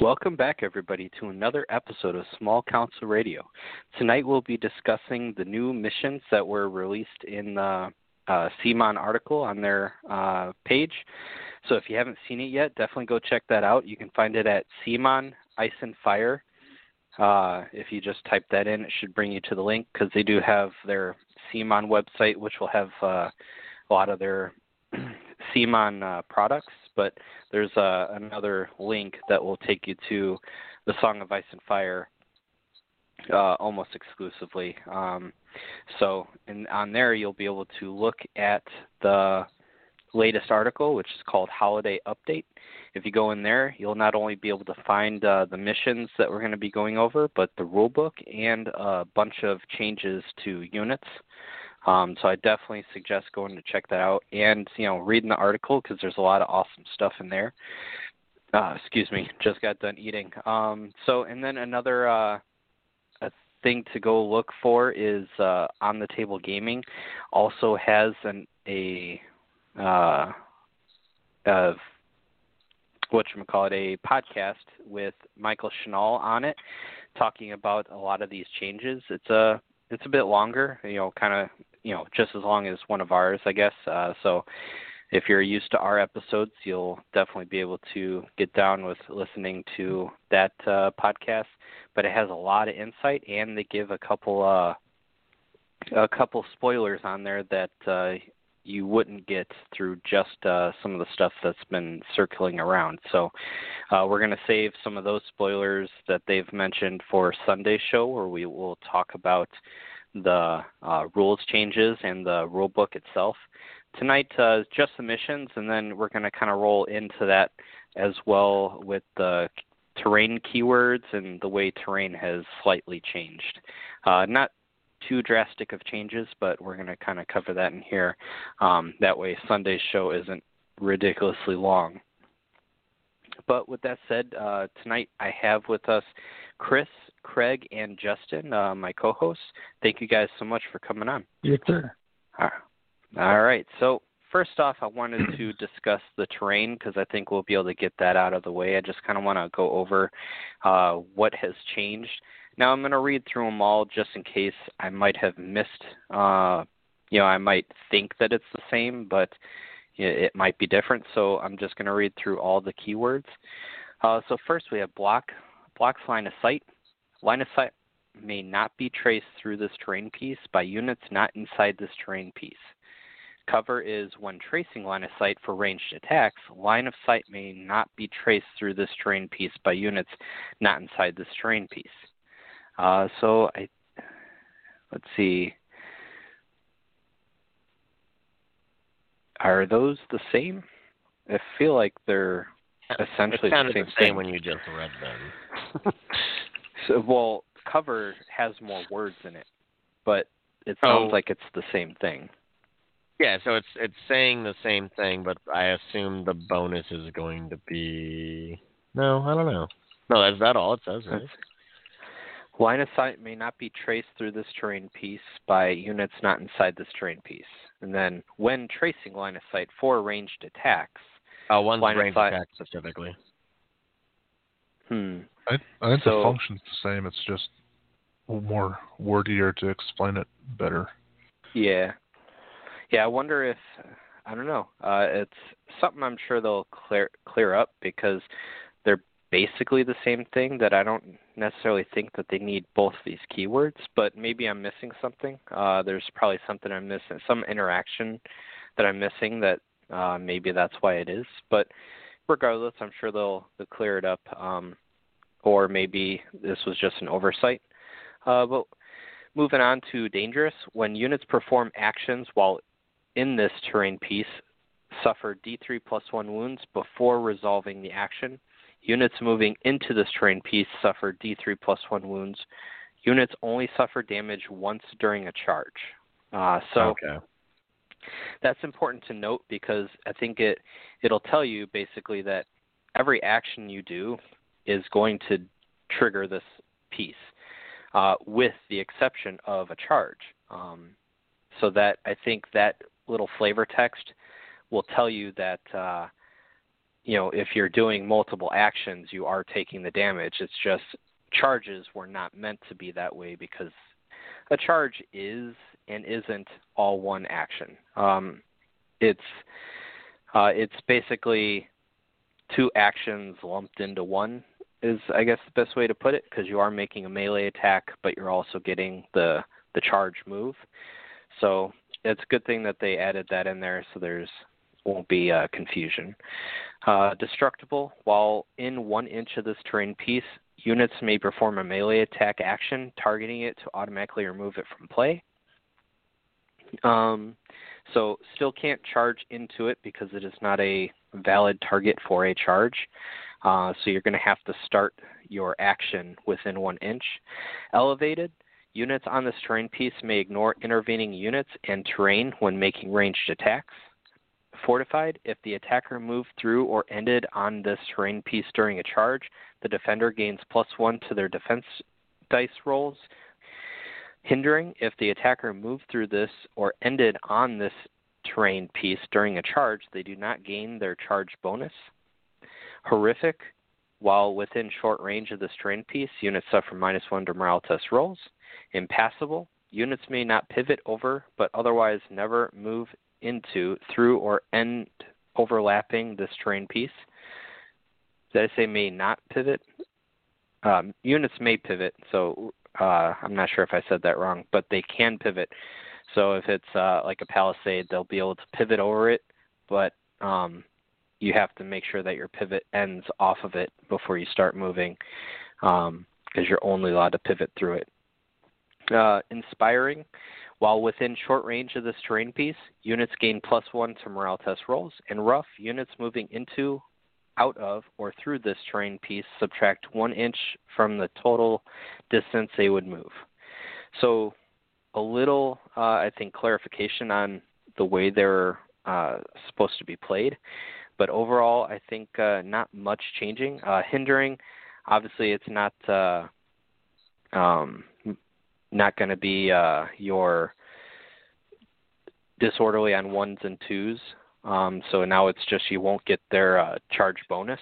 Welcome back, everybody, to another episode of Small Council Radio. Tonight we'll be discussing the new missions that were released in the uh, CMON article on their uh, page. So if you haven't seen it yet, definitely go check that out. You can find it at CMON Ice and Fire. Uh, if you just type that in, it should bring you to the link because they do have their CMON website, which will have uh, a lot of their CMON uh, products. But there's uh, another link that will take you to the Song of Ice and Fire uh, almost exclusively. Um, so, and on there you'll be able to look at the latest article, which is called Holiday Update. If you go in there, you'll not only be able to find uh, the missions that we're going to be going over, but the rulebook and a bunch of changes to units. Um, so I definitely suggest going to check that out and you know reading the article because there's a lot of awesome stuff in there. Uh, excuse me, just got done eating. Um, so and then another uh, thing to go look for is uh, on the table gaming also has an a uh, of what you call it a podcast with Michael Shinall on it, talking about a lot of these changes. It's a it's a bit longer, you know, kind of you know just as long as one of ours, I guess. Uh, so if you're used to our episodes, you'll definitely be able to get down with listening to that uh, podcast. But it has a lot of insight, and they give a couple uh, a couple spoilers on there that uh, you wouldn't get through just uh, some of the stuff that's been circling around. So uh, we're going to save some of those spoilers that they've mentioned for Sunday's show, where we will talk about the uh, rules changes and the rule book itself tonight uh, is just the missions, and then we're going to kind of roll into that as well with the terrain keywords and the way terrain has slightly changed. Uh, not too drastic of changes, but we're going to kind of cover that in here. Um, that way, Sunday's show isn't ridiculously long. But with that said, uh, tonight I have with us Chris, Craig, and Justin, uh, my co hosts. Thank you guys so much for coming on. Yes, sir. All right. All right. So first off, I wanted to discuss the terrain because I think we'll be able to get that out of the way. I just kind of want to go over uh, what has changed. Now I'm going to read through them all just in case I might have missed. Uh, you know, I might think that it's the same, but it might be different. So I'm just going to read through all the keywords. Uh, so first we have block, blocks line of sight. Line of sight may not be traced through this terrain piece by units not inside this terrain piece. Cover is when tracing line of sight for ranged attacks, line of sight may not be traced through this terrain piece by units not inside this terrain piece. Uh, so I, let's see. Are those the same? I feel like they're essentially it the same, the same thing. when you just read them. so, well, cover has more words in it, but it sounds Oh. like it's the same thing. Yeah, so it's it's saying the same thing, but I assume the bonus is going to be no, I don't know. No, that's that all it says, right? Line of sight may not be traced through this terrain piece by units not inside this terrain piece. And then, when tracing line of sight for ranged attacks, One's Line of range attack specifically. hmm, I, I think So- the function's the same. It's just more wordier to explain it better. yeah, yeah. I wonder if I don't know. Uh, it's something I'm sure they'll clear clear up because they're basically the same thing. That I don't necessarily think that they need both of these keywords, but maybe I'm missing something. Uh, there's probably something I'm missing, some interaction that I'm missing that uh, maybe that's why it is. But regardless, I'm sure they'll, they'll clear it up. Um, or maybe this was just an oversight. Uh, but moving on to dangerous, when units perform actions while in this terrain piece, suffer D3 plus 1 wounds before resolving the action. Units moving into this terrain piece suffer D3 plus 1 wounds. Units only suffer damage once during a charge. Uh, so okay. That's important to note because I think it it'll tell you basically that every action you do is going to trigger this piece, uh, with the exception of a charge. Um, so that I think that little flavor text will tell you that uh, you know, if you're doing multiple actions, you are taking the damage. It's just charges were not meant to be that way because a charge is and isn't all one action. Um, it's uh, it's basically two actions lumped into one is I guess the best way to put it because you are making a melee attack, but you're also getting the the charge move. So it's a good thing that they added that in there, so there's won't be uh, confusion. Uh, destructible. While in one inch of this terrain piece, units may perform a melee attack action targeting it to automatically remove it from play. Um, so still can't charge into it because it is not a valid target for a charge. Uh, so you're going to have to start your action within one inch. Elevated, units on this terrain piece may ignore intervening units and terrain when making ranged attacks. Fortified, if the attacker moved through or ended on this terrain piece during a charge, the defender gains plus one to their defense dice rolls. Hindering, if the attacker moved through this or ended on this terrain piece during a charge, they do not gain their charge bonus. Horrific, while within short range of this terrain piece, units suffer minus one to morale test rolls. Impassable, units may not pivot over, but otherwise never move into, through, or end overlapping this terrain piece. Did I say may not pivot? Um, units may pivot, so uh, I'm not sure if I said that wrong, but they can pivot. So if it's uh, like a palisade, they'll be able to pivot over it, but um, you have to make sure that your pivot ends off of it before you start moving, because um, you're only allowed to pivot through it. Uh, inspiring, while within short range of this terrain piece, units gain plus one to morale test rolls. In rough, units moving into out of or through this terrain piece subtract one inch from the total distance they would move. So, a little, uh, I think, clarification on the way they're uh, supposed to be played. But overall, I think uh, not much changing. Uh, hindering, obviously, it's not uh, um, not going to be uh, your disorderly on ones and twos um, so now it's just you won't get their uh, charge bonus.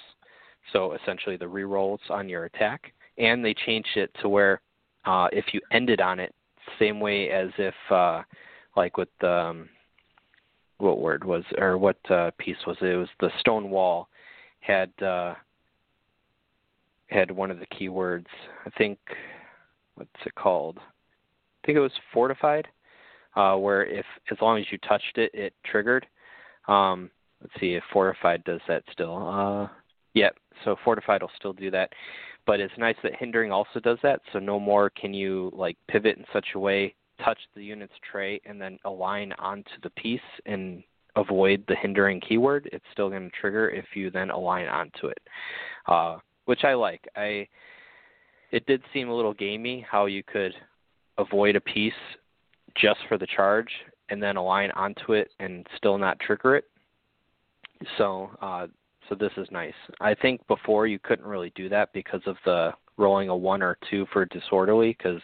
So essentially the rerolls on your attack. And they changed it to where uh, if you ended on it, same way as if, uh, like with the, um, what word was, or what uh, piece was it? It was the stone wall had uh, had one of the keywords. I think, what's it called? I think it was fortified, uh, where if as long as you touched it, it triggered. Um, let's see if Fortified does that still. Uh, yep, so Fortified will still do that. But it's nice that Hindering also does that, so no more can you like pivot in such a way, touch the unit's tray, and then align onto the piece and avoid the hindering keyword. It's still going to trigger if you then align onto it, uh, which I like. I it did seem a little gamey how you could avoid a piece just for the charge and then align onto it and still not trigger it. So uh, so this is nice. I think before you couldn't really do that because of the rolling a one or two for disorderly because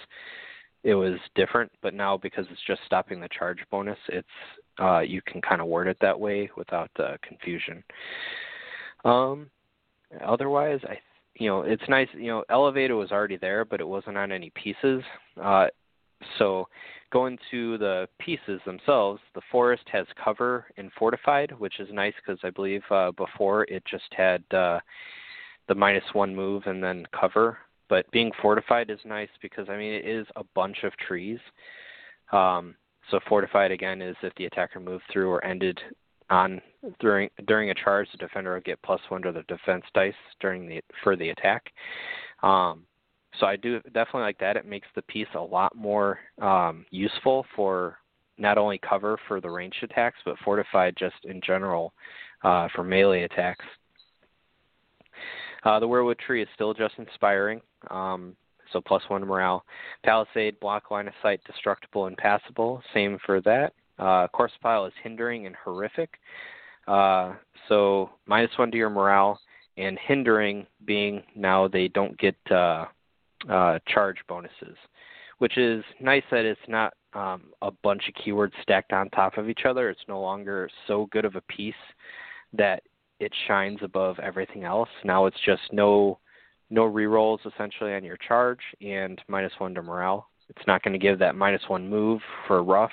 it was different. But now because it's just stopping the charge bonus, it's uh, you can kind of word it that way without uh, confusion. Um, otherwise, I you know it's nice. You know, elevated was already there, but it wasn't on any pieces. Uh, so going to the pieces themselves, the forest has cover and fortified, which is nice because I believe uh, before it just had uh, the minus one move and then cover. But being fortified is nice because I mean it is a bunch of trees. Um, so fortified again is if the attacker moved through or ended on during during a charge, the defender will get plus one to the defense dice during the for the attack. Um, so I do definitely like that. It makes the piece a lot more um, useful for not only cover for the ranged attacks, but fortified just in general uh, for melee attacks. Uh, the Weirwood tree is still just inspiring, um, so plus one morale. Palisade, block line of sight, destructible, and passable. Same for that. Uh, Corpse pile is hindering and horrific, uh, so minus one to your morale, and hindering being now they don't get uh, charge bonuses, which is nice that it's not um, a bunch of keywords stacked on top of each other. It's no longer so good of a piece that it shines above everything else. Now it's just no no rerolls essentially on your charge and minus one to morale. It's not going to give that minus one move for rough,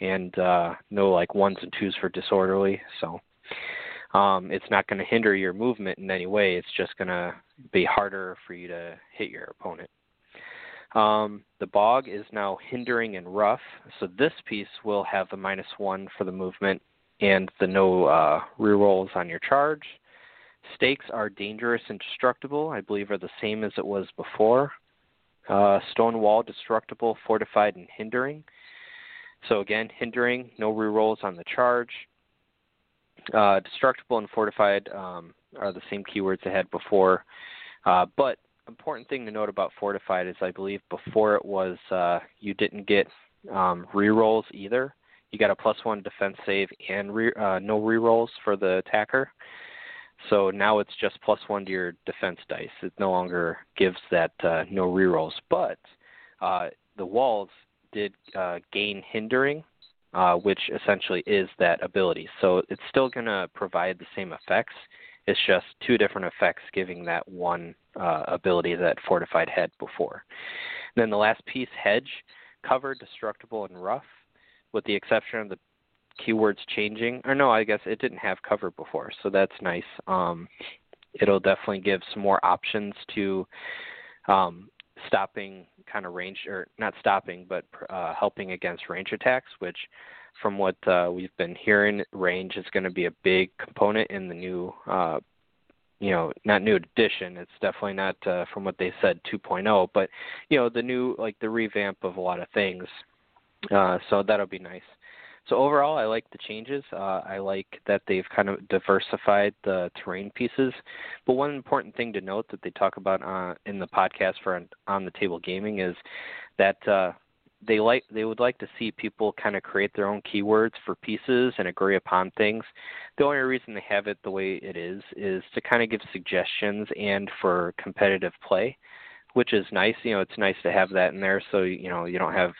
and uh, no like ones and twos for disorderly. So um, it's not going to hinder your movement in any way. It's just going to be harder for you to hit your opponent. Um, the bog is now hindering and rough, so this piece will have a minus one for the movement and the no uh, rerolls on your charge. Stakes are dangerous and destructible. I believe are the same as it was before. Uh, stone wall, destructible, fortified, and hindering. So again, hindering, no rerolls on the charge. Uh, destructible and fortified um, are the same keywords I had before, uh, but important thing to note about fortified is I believe before it was uh, you didn't get um, rerolls either. You got a plus one defense save and re- uh, no rerolls for the attacker. So now it's just plus one to your defense dice. It no longer gives that uh, no rerolls. But uh, the walls did uh, gain hindering, uh, which essentially is that ability. So it's still going to provide the same effects. It's just two different effects giving that one uh, ability that Fortified had before. And then the last piece, Hedge, cover, destructible, and rough, with the exception of the keywords changing. Or no, I guess it didn't have cover before, so that's nice. Um, it'll definitely give some more options to um, stopping kind of range, or not stopping, but uh, helping against range attacks, which from what uh, we've been hearing, range is going to be a big component in the new, uh, you know, not new edition. It's definitely not uh, from what they said 2.0, but you know, the new like the revamp of a lot of things. Uh, so that'll be nice. So overall, I like the changes. Uh, I like that they've kind of diversified the terrain pieces. But one important thing to note that they talk about uh, in the podcast for on the table gaming is that uh, they like they would like to see people kind of create their own keywords for pieces and agree upon things. The only reason they have it the way it is is to kind of give suggestions and for competitive play, which is nice. You know, it's nice to have that in there so you know you don't have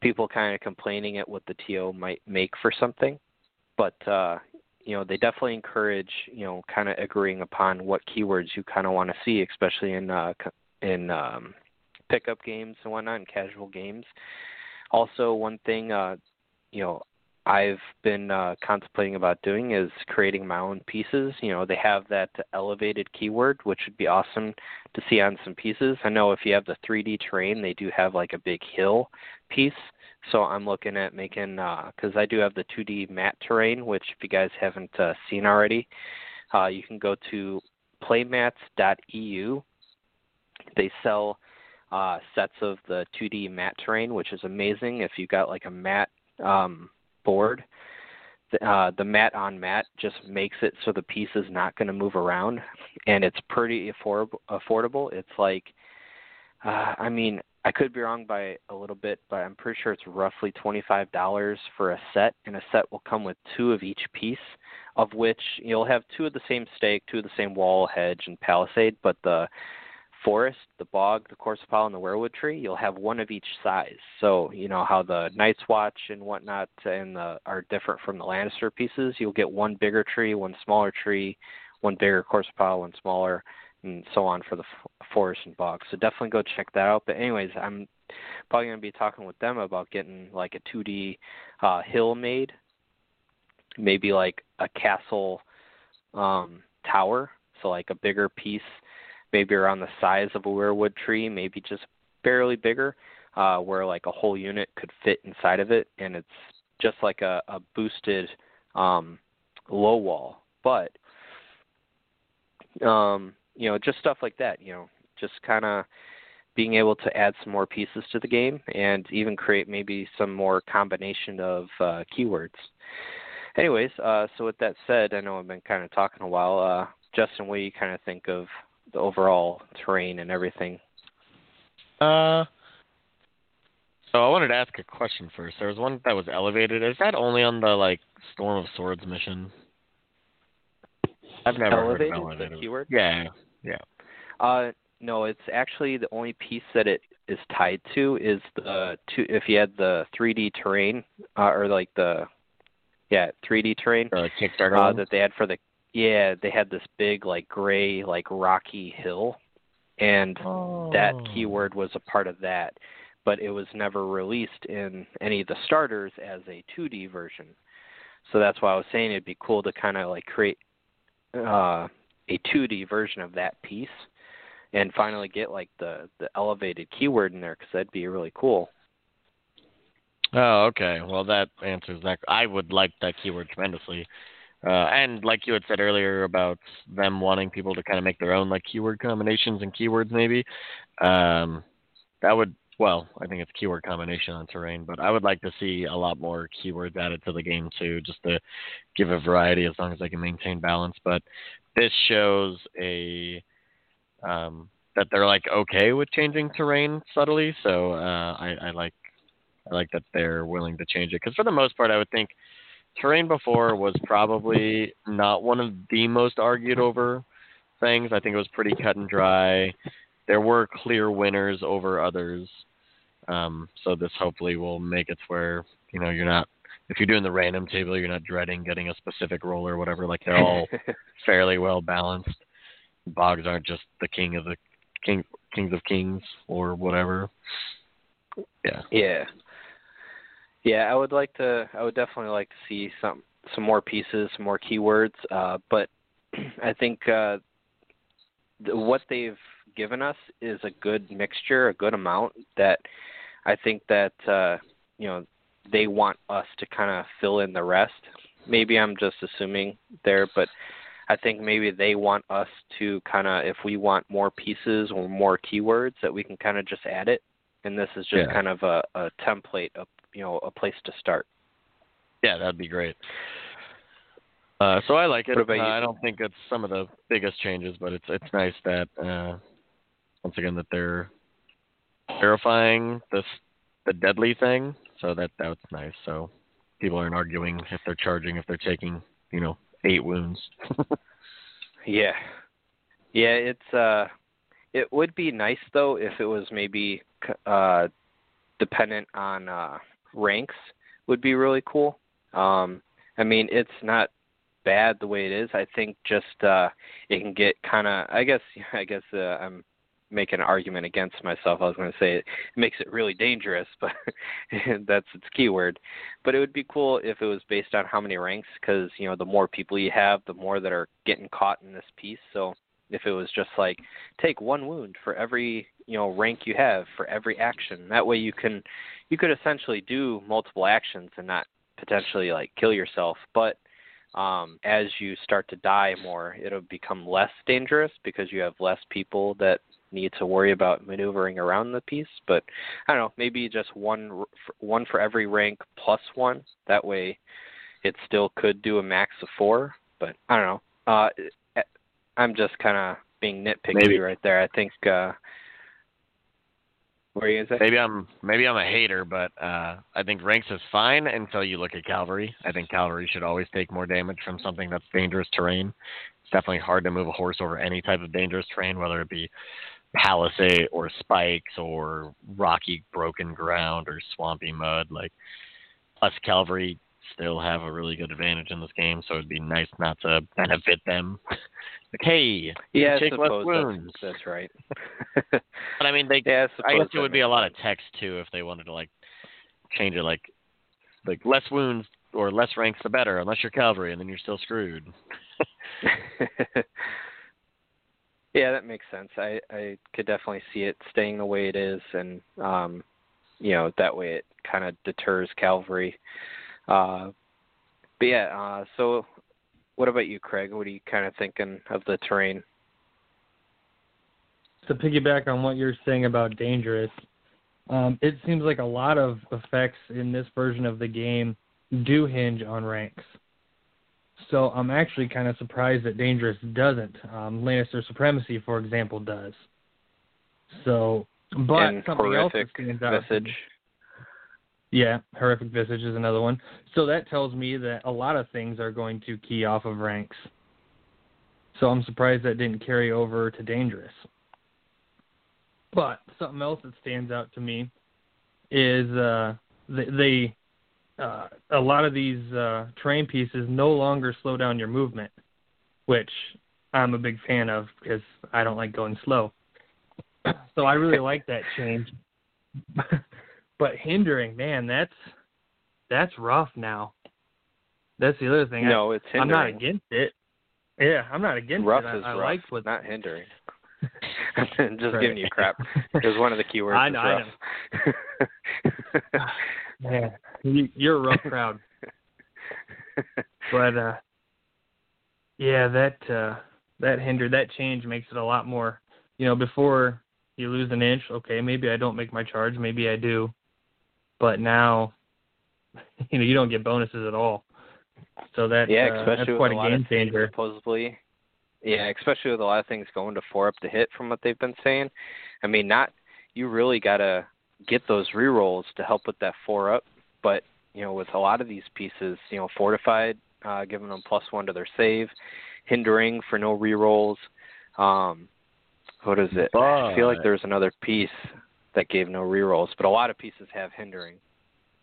people kind of complaining at what the TO might make for something. But uh, you know, they definitely encourage you know kind of agreeing upon what keywords you kind of want to see, especially in uh, in um, pickup games and whatnot, and casual games. Also, one thing uh, you know I've been uh, contemplating about doing is creating my own pieces. You know, they have that elevated keyword, which would be awesome to see on some pieces. I know if you have the 3D terrain, they do have like a big hill piece. So I'm looking at making because uh, I do have the 2D mat terrain, which if you guys haven't uh, seen already, uh, you can go to playmats.eu. They sell uh, sets of the 2D mat terrain, which is amazing. If you've got like a mat um, board, uh, the mat on mat just makes it so the piece is not going to move around, and it's pretty affordable. Affordable. It's like, uh, I mean, I could be wrong by a little bit, but I'm pretty sure it's roughly twenty-five dollars for a set, and a set will come with two of each piece, of which you'll have two of the same stake, two of the same wall, hedge, and palisade, but the forest, the bog, the corpse pile, and the weirwood tree, you'll have one of each size. So you know how the Night's Watch and whatnot and the, are different from the Lannister pieces. You'll get one bigger tree, one smaller tree, one bigger corpse pile, one smaller, and so on for the f- forest and bog. So definitely go check that out. But anyways, I'm probably going to be talking with them about getting like a 2D uh, hill made, maybe like a castle um, tower, so like a bigger piece maybe around the size of a weirwood tree, maybe just barely bigger, uh, where like a whole unit could fit inside of it, and it's just like a, a boosted um, low wall. But um, you know, just stuff like that. You know, just kind of being able to add some more pieces to the game and even create maybe some more combination of uh, keywords. Anyways, uh, so with that said, I know I've been kind of talking a while. Uh, Justin, what do you kind of think of the overall terrain and everything? Uh, so I wanted to ask a question first. There was one that was elevated. Is that only on the like Storm of Swords mission? I've never elevated, heard of elevated. The keyword? Yeah, yeah. Uh, no, it's actually the only piece that it is tied to is the two. If you had the 3D terrain uh, or like the Yeah, 3D terrain uh, that they had for the yeah they had this big like gray like rocky hill, and that Oh. keyword was a part of that, but it was never released in any of the starters as a 2D version. So that's why I was saying it'd be cool to kind of like create uh, a 2D version of that piece, and finally get like the the elevated keyword in there because that'd be really cool. Oh, okay. Well, that answers that. I would like that keyword tremendously. Uh, and like you had said earlier about them wanting people to kind of make their own like keyword combinations and keywords, maybe. Um, that would well, I think it's keyword combination on terrain, but I would like to see a lot more keywords added to the game too, just to give a variety as long as they can maintain balance. But this shows a um, that they're like okay with changing terrain subtly, so uh, I, I like I like that they're willing to change it because for the most part, I would think terrain before was probably not one of the most argued over things. I think it was pretty cut and dry. There were clear winners over others. Um, so this hopefully will make it where you know you're not if you're doing the random table, you're not dreading getting a specific roll or whatever. Like they're all fairly well balanced. Bogs aren't just the king of the king kings of kings or whatever. Yeah. Yeah. Yeah, I would like to I would definitely like to see some some more pieces, some more keywords, uh but I think uh the, what they've given us is a good mixture, a good amount that I think that uh you know they want us to kind of fill in the rest. Maybe I'm just assuming there, but I think maybe they want us to kind of if we want more pieces or more keywords that we can kind of just add it and this is just Yeah. kind of a, a template, a you know, a place to start. Yeah, that'd be great. Uh, so I like it. Uh. I don't think it's some of the biggest changes, but it's it's nice that uh, once again that they're verifying this the deadly thing. So that that's nice. So people aren't arguing if they're charging if they're taking you know eight wounds. Yeah, yeah, it's uh, it would be nice though if it was maybe uh, dependent on uh ranks. Would be really cool. Um, I mean, it's not bad the way it is. I think just uh, it can get kind of. I guess I guess uh, I'm making an argument against myself. I was going to say it makes it really dangerous, but that's its keyword. But it would be cool if it was based on how many ranks, because you know the more people you have, the more that are getting caught in this piece. So if it was just like take one wound for every you know rank you have for every action, that way you can you could essentially do multiple actions and not potentially like kill yourself, but um, as you start to die more, it'll become less dangerous because you have less people that need to worry about maneuvering around the piece. But I don't know, maybe just one one for every rank plus one. That way, it still could do a max of four. But I don't know. Uh, I'm just kind of being nitpicky Maybe. right there. I think. Uh, what are you say? maybe I'm maybe I'm a hater, but uh, I think ranks is fine until you look at cavalry. I think cavalry should always take more damage from something that's dangerous terrain. It's definitely hard to move a horse over any type of dangerous terrain, whether it be palisade or spikes or rocky broken ground or swampy mud. Like us cavalry still have a really good advantage in this game, so it'd be nice not to benefit them. like, hey, Yeah, take less wounds. that's, that's right. But I mean, they yeah, I, I guess it would be a lot of text too if they wanted to like change it like like less wounds or less ranks the better unless you're cavalry and then you're still screwed. yeah, that makes sense. I I could definitely see it staying the way it is, and um, you know that way it kind of deters cavalry. Uh, but yeah, uh, so what about you, Craig? What are you kind of thinking of the terrain? to piggyback on what you're saying about dangerous, um, it seems like a lot of effects in this version of the game do hinge on ranks. So I'm actually kind of surprised that dangerous doesn't. Um, Lannister supremacy, for example, does. So, but and something else that stands out. to visage. me- Yeah, horrific visage is another one. So that tells me that a lot of things are going to key off of ranks. So I'm surprised that didn't carry over to dangerous. But something else that stands out to me is uh, they, they uh, a lot of these uh, terrain pieces no longer slow down your movement, which I'm a big fan of because I don't like going slow. so I really like that change. but hindering, man, that's that's rough now. That's the other thing. No, it's hindering. I'm not against it. Yeah, I'm not against rough it. I, is I rough, like what not hindering. Just Right. giving you crap because one of the keywords I is know, I rough. Man, you, you're a rough crowd. But uh yeah, that uh that hinder that change makes it a lot more you know, before you lose an inch, okay, maybe I don't make my charge, maybe I do. But now you know, you don't get bonuses at all. So that yeah, uh, especially that's with quite a a lot game of things changer. supposedly. Yeah, especially with a lot of things going to four up to hit from what they've been saying. I mean, not you really gotta get those rerolls to help with that four up, but you know, with a lot of these pieces, you know, fortified, uh, giving them plus one to their save, hindering for no rerolls. Um, what is it? I feel like there's another piece that gave no rerolls, but a lot of pieces have hindering.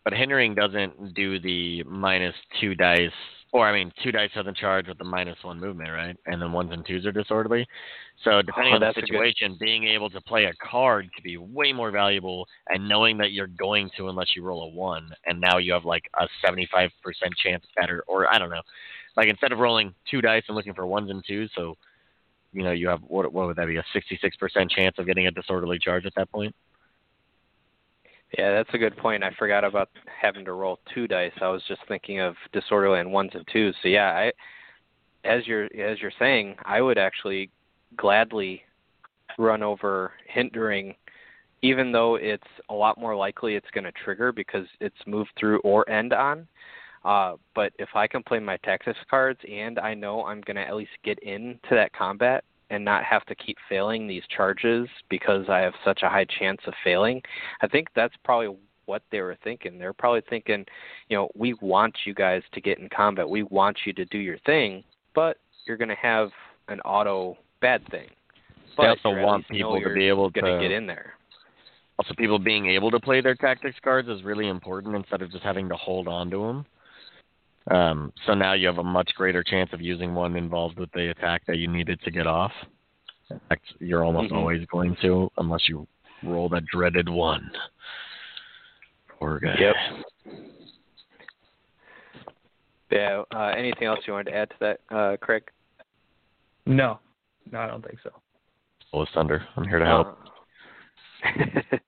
But hindering doesn't do the minus two dice, or I mean, two dice doesn't charge with the minus one movement, right? And then ones and twos are disorderly. So depending Oh, on the a good- situation, being able to play a card could be way more valuable, and knowing that you're going to unless you roll a one, and now you have like a 75% chance better, or I don't know, like instead of rolling two dice and looking for ones and twos, so you know you have what what would that be a 66% chance of getting a disorderly charge at that point? Yeah, that's a good point. I forgot about having to roll two dice. I was just thinking of disorderly and ones and twos. So yeah, I as you're as you're saying, I would actually gladly run over hindering even though it's a lot more likely it's going to trigger because it's moved through or end on. Uh, but if I can play my tactics cards and I know I'm going to at least get into that combat and not have to keep failing these charges because I have such a high chance of failing, I think that's probably what they were thinking. They're probably thinking, you know, we want you guys to get in combat. We want you to do your thing, but you're going to have an auto bad thing. But They also want people to be able to get in there. Also, people being able to play their tactics cards is really important instead of just having to hold on to them. Um, so now you have a much greater chance of using one involved with the attack that you needed to get off. In fact, you're almost Mhm. always going to, unless you roll that dreaded one. Poor guy. Yep. Yeah. Uh, anything else you wanted to add to that, uh, Craig? No. No, I don't think so. Well, Thunder, I'm here to help. Uh,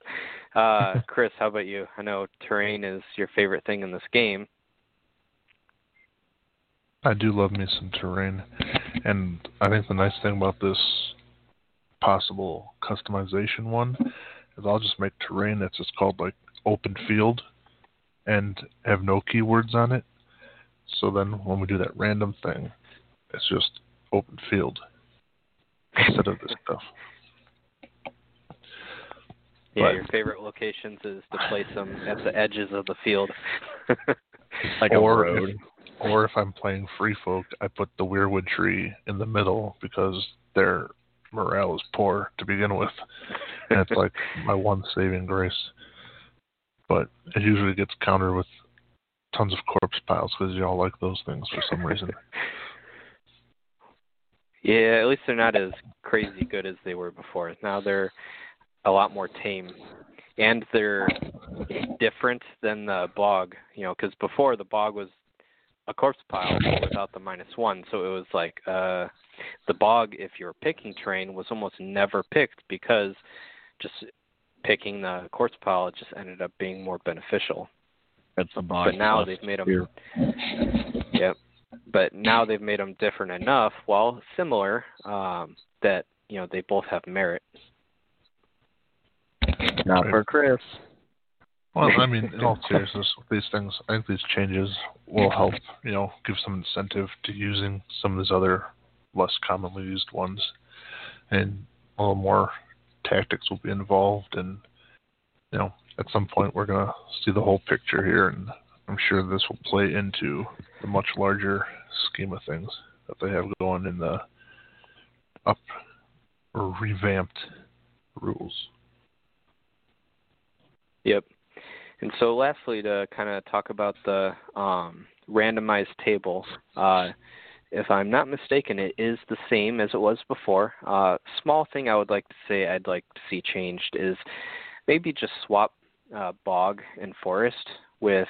uh, Chris, how about you? I know terrain is your favorite thing in this game. I do love me some terrain, and I think the nice thing about this possible customization one is I'll just make terrain that's just called like open field, and have no keywords on it. So then when we do that random thing, it's just open field instead of this stuff. Yeah, But- your favorite locations is to place them at the edges of the field. Like or a road. If, or if I'm playing free folk, I put the weirwood tree in the middle because their morale is poor to begin with, and it's like my one saving grace. But it usually gets countered with tons of corpse piles because y'all like those things for some reason. yeah, at least they're not as crazy good as they were before. Now they're a lot more tame, and they're different than the bog. You know, because before the bog was a corpse pile without the minus one, so it was like uh, the bog. If you were picking terrain, was almost never picked because just picking the corpse pile it just ended up being more beneficial. That's a bog. but now they've made them. beer. Yep. But now they've made them different enough, while similar, um, that you know they both have merit. Not for Chris. Well, I mean, in all seriousness, with these things, I think these changes will help, you know, give some incentive to using some of these other less commonly used ones, and a little more tactics will be involved, and you know, at some point we're gonna see the whole picture here, and I'm sure this will play into the much larger scheme of things that they have going in the up or revamped rules. Yep. And so, lastly, to kind of talk about the um, randomized table, uh, if I'm not mistaken, it is the same as it was before. Uh, small thing I would like to say I'd like to see changed is maybe just swap uh, bog and forest with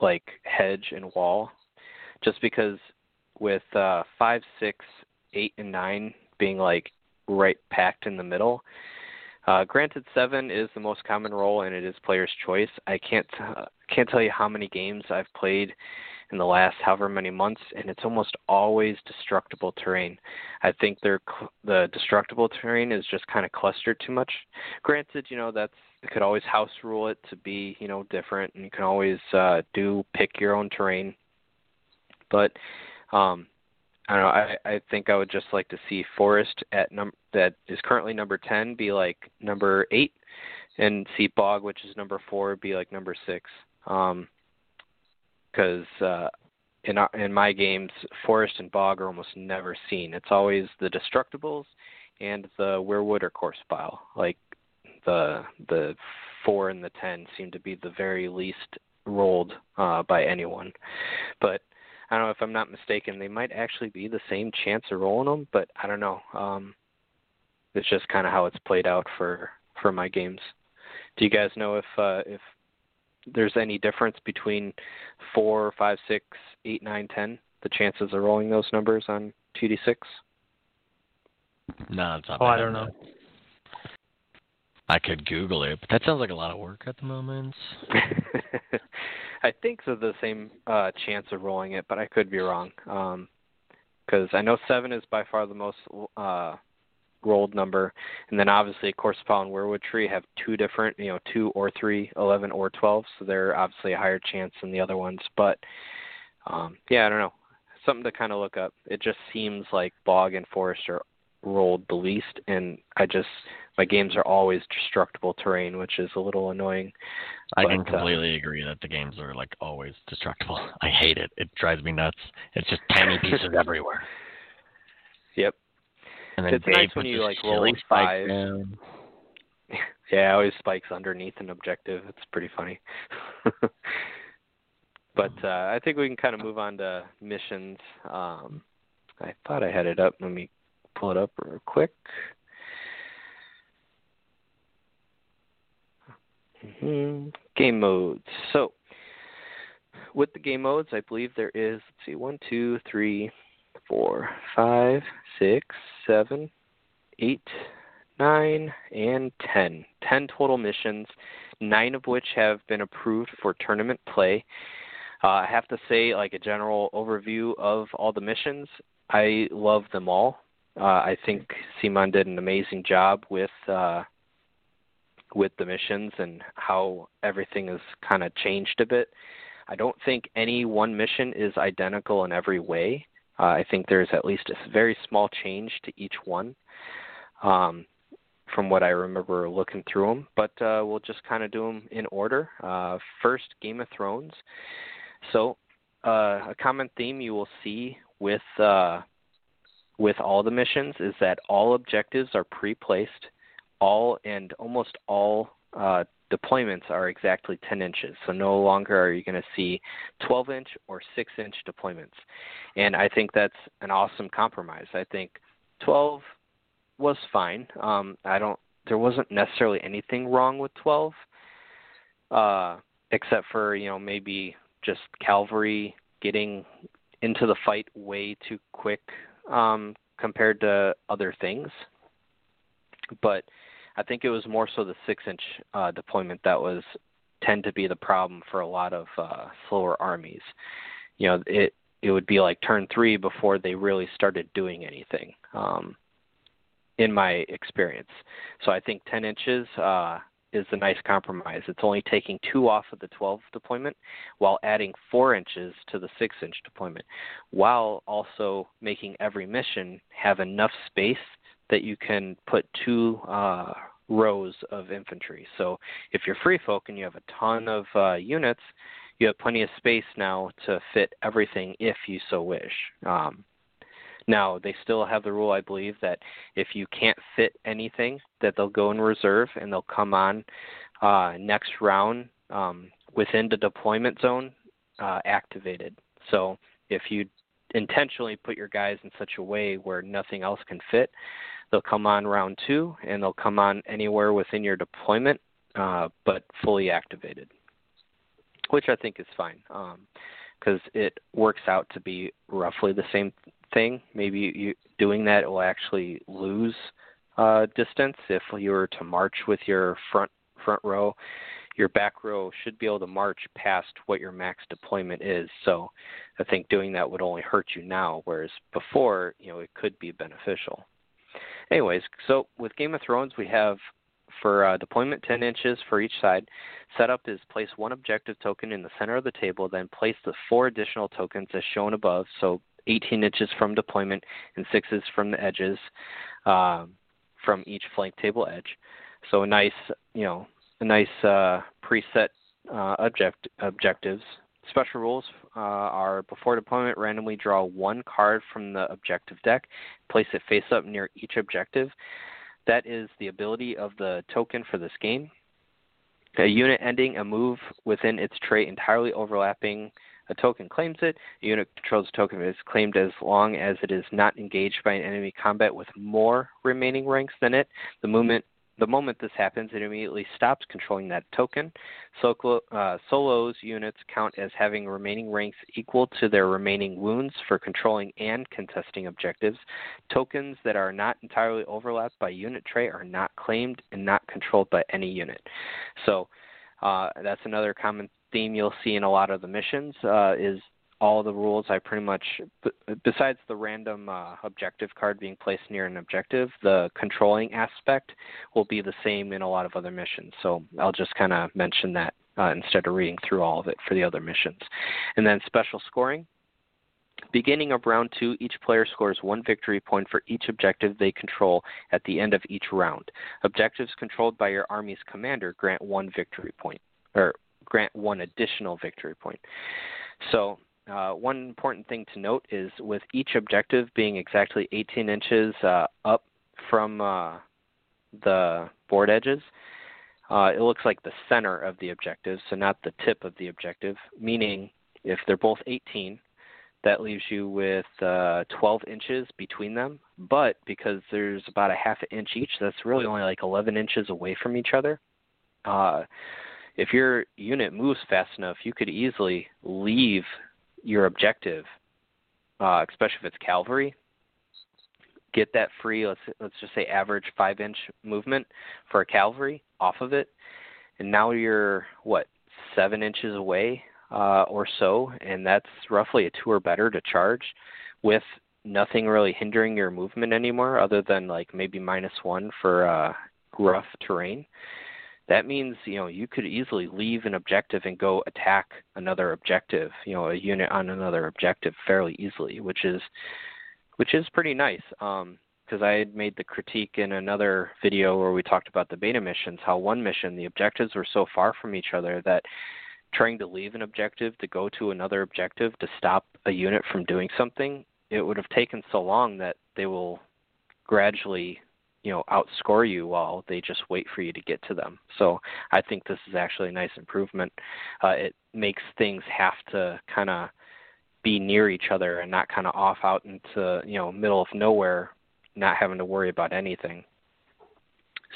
like hedge and wall, just because with uh, five, six, eight, and nine being like right packed in the middle. Uh, granted, seven is the most common role and it is player's choice. I can't uh, can't tell you how many games I've played in the last however many months, and it's almost always destructible terrain. I think they're the destructible terrain is just kind of clustered too much. Granted, you know that's you could always house rule it to be you know different, and you can always uh, do pick your own terrain. But um, I don't know. I I think I would just like to see Forest at num that is currently number ten be like number eight, and see Bog, which is number four, be like number six. Um, because uh, in our, in my games, Forest and Bog are almost never seen. It's always the Destructibles and the Weirwood or Corpse Pile. Like the the four and the ten seem to be the very least rolled uh, by anyone. But I don't know if I'm not mistaken, they might actually be the same chance of rolling them, but I don't know. Um, it's just kind of how it's played out for for my games. Do you guys know if uh, if there's any difference between four, five, six, eight, nine, ten? The chances of rolling those numbers on two d six. No, it's not. Oh, I don't know. I could Google it, but that sounds like a lot of work at the moment. I think they're the same uh, chance of rolling it, but I could be wrong. Because um, I know seven is by far the most uh, rolled number, and then obviously Corpse and Weirwood Tree have two different, you know, two or three, eleven or twelve, so they're obviously a higher chance than the other ones. But um, yeah, I don't know, something to kind of look up. It just seems like Bog and Forest are rolled the least, and I just my games are always destructible terrain, which is a little annoying. I but, can uh, completely uh, agree that the games are like always destructible. I hate it. It drives me nuts. It's just tiny pieces everywhere. Yep. And then it's Dave nice when you like roll five. down. Yeah, always spikes underneath an objective. It's pretty funny. but uh, I think we can kind of move on to missions. Um, I thought I had it up. Let me pull it up real quick. Mm-hmm. Game modes. So, with the game modes, I believe there is, let's see, one, two, three, four, five, six, seven, eight, nine, and ten. Ten total missions, nine of which have been approved for tournament play. Uh, I have to say, like a general overview of all the missions, I love them all. Uh, I think CMON did an amazing job with uh, with the missions and how everything has kind of changed a bit. I don't think any one mission is identical in every way. Uh, I think there's at least a very small change to each one um, from what I remember looking through them. But uh, we'll just kind of do them in order. Uh, first, Game of Thrones. So, uh, a common theme you will see with uh, with all the missions is that all objectives are pre-placed all and almost all uh, deployments are exactly 10 inches. So no longer are you going to see 12 inch or 6 inch deployments. And I think that's an awesome compromise. I think 12 was fine. Um, I don't. There wasn't necessarily anything wrong with 12, uh, except for you know maybe just cavalry getting into the fight way too quick um, compared to other things. But I think it was more so the six inch uh, deployment that was tend to be the problem for a lot of uh, slower armies. You know, it it would be like turn three before they really started doing anything. Um, in my experience, so I think 10 inches uh, is a nice compromise. It's only taking two off of the 12 deployment while adding four inches to the six inch deployment, while also making every mission have enough space that you can put two uh, rows of infantry. So if you're free folk and you have a ton of uh, units, you have plenty of space now to fit everything if you so wish. Um, now they still have the rule, I believe, that if you can't fit anything, that they'll go in reserve and they'll come on uh, next round um, within the deployment zone uh, activated. So if you intentionally put your guys in such a way where nothing else can fit, they'll come on round two and they'll come on anywhere within your deployment, uh, but fully activated, which I think is fine because um, it works out to be roughly the same thing. Maybe you, doing that will actually lose uh, distance if you were to march with your front front row your back row should be able to march past what your max deployment is. So I think doing that would only hurt you now, whereas before, you know, it could be beneficial. Anyways, so with Game of Thrones, we have for uh, deployment 10 inches for each side. Setup is place one objective token in the center of the table, then place the four additional tokens as shown above, so 18 inches from deployment and sixes from the edges uh, from each flank table edge. So a nice, you know, a nice uh, preset uh, object objectives. Special rules uh, are before deployment, randomly draw one card from the objective deck, place it face up near each objective. That is the ability of the token for this game. A unit ending a move within its trait entirely overlapping a token claims it. A unit controls a token is claimed as long as it is not engaged by an enemy combat with more remaining ranks than it. The movement the moment this happens, it immediately stops controlling that token. Solo, uh, solos units count as having remaining ranks equal to their remaining wounds for controlling and contesting objectives. Tokens that are not entirely overlapped by unit trait are not claimed and not controlled by any unit. So uh, that's another common theme you'll see in a lot of the missions uh, is all the rules I pretty much, besides the random uh, objective card being placed near an objective, the controlling aspect will be the same in a lot of other missions. So I'll just kind of mention that uh, instead of reading through all of it for the other missions. And then special scoring. Beginning of round two, each player scores one victory point for each objective they control at the end of each round. Objectives controlled by your army's commander grant one victory point, or grant one additional victory point. So uh, one important thing to note is with each objective being exactly 18 inches uh, up from uh, the board edges, uh, it looks like the center of the objective, so not the tip of the objective, meaning if they're both 18, that leaves you with uh, 12 inches between them. But because there's about a half an inch each, that's really only like 11 inches away from each other. If your unit moves fast enough, you could easily leave your objective, uh, especially if it's cavalry, get that free. Let's let's just say average five inch movement for a cavalry off of it, and now you're what seven inches away uh, or so, and that's roughly a two or better to charge, with nothing really hindering your movement anymore, other than like maybe minus one for uh, rough terrain that means you know you could easily leave an objective and go attack another objective you know a unit on another objective fairly easily which is which is pretty nice. Um because I had made the critique in another video where we talked about the beta missions, how one mission the objectives were so far from each other that trying to leave an objective to go to another objective to stop a unit from doing something, it would have taken so long that they will gradually you know outscore you while they just wait for you to get to them. So I think this is actually a nice improvement. Uh, it makes things have to kind of be near each other and not kind of off out into you know middle of nowhere, not having to worry about anything.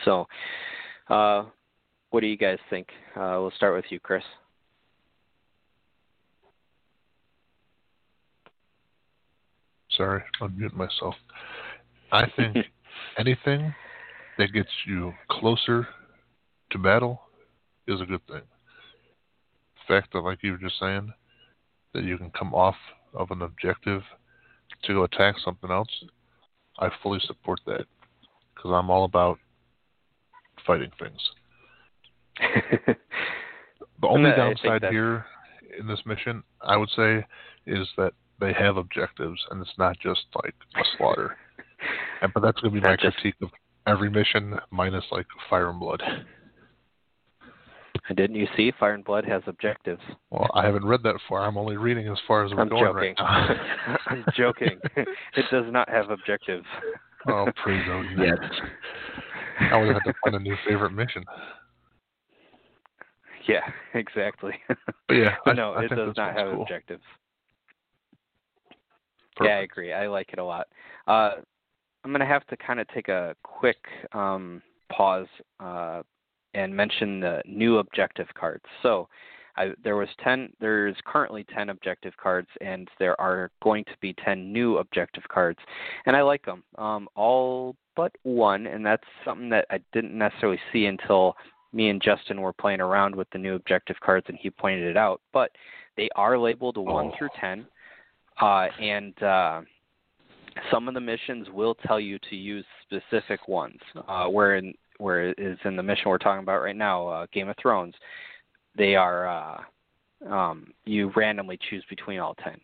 So, uh, what do you guys think? Uh, we'll start with you, Chris. Sorry, unmute myself. I think anything that gets you closer to battle is a good thing. The fact that, like you were just saying, that you can come off of an objective to go attack something else, I fully support that because I'm all about fighting things. the only downside here in this mission, I would say, is that they have objectives and it's not just like a slaughter. but that's going to be my just, critique of every mission, minus like Fire and Blood. And didn't you see Fire and Blood has objectives? Well, I haven't read that far. I'm only reading as far as we're I'm going joking. right now. I'm joking. it does not have objectives. Oh, Odin. Yes. I would have to find a new favorite mission. Yeah, exactly. But yeah, I, no, I it does not have cool. objectives. Yeah, I agree. I like it a lot. Uh, I'm going to have to kind of take a quick um, pause uh, and mention the new objective cards. So, I, there was 10. There's currently 10 objective cards, and there are going to be 10 new objective cards, and I like them. Um, all but one, and that's something that I didn't necessarily see until me and Justin were playing around with the new objective cards, and he pointed it out. But they are labeled one Oh. through 10 uh, and uh, some of the missions will tell you to use specific ones. Uh, where in where is in the mission we're talking about right now, uh, Game of Thrones, they are uh, um, you randomly choose between all ten.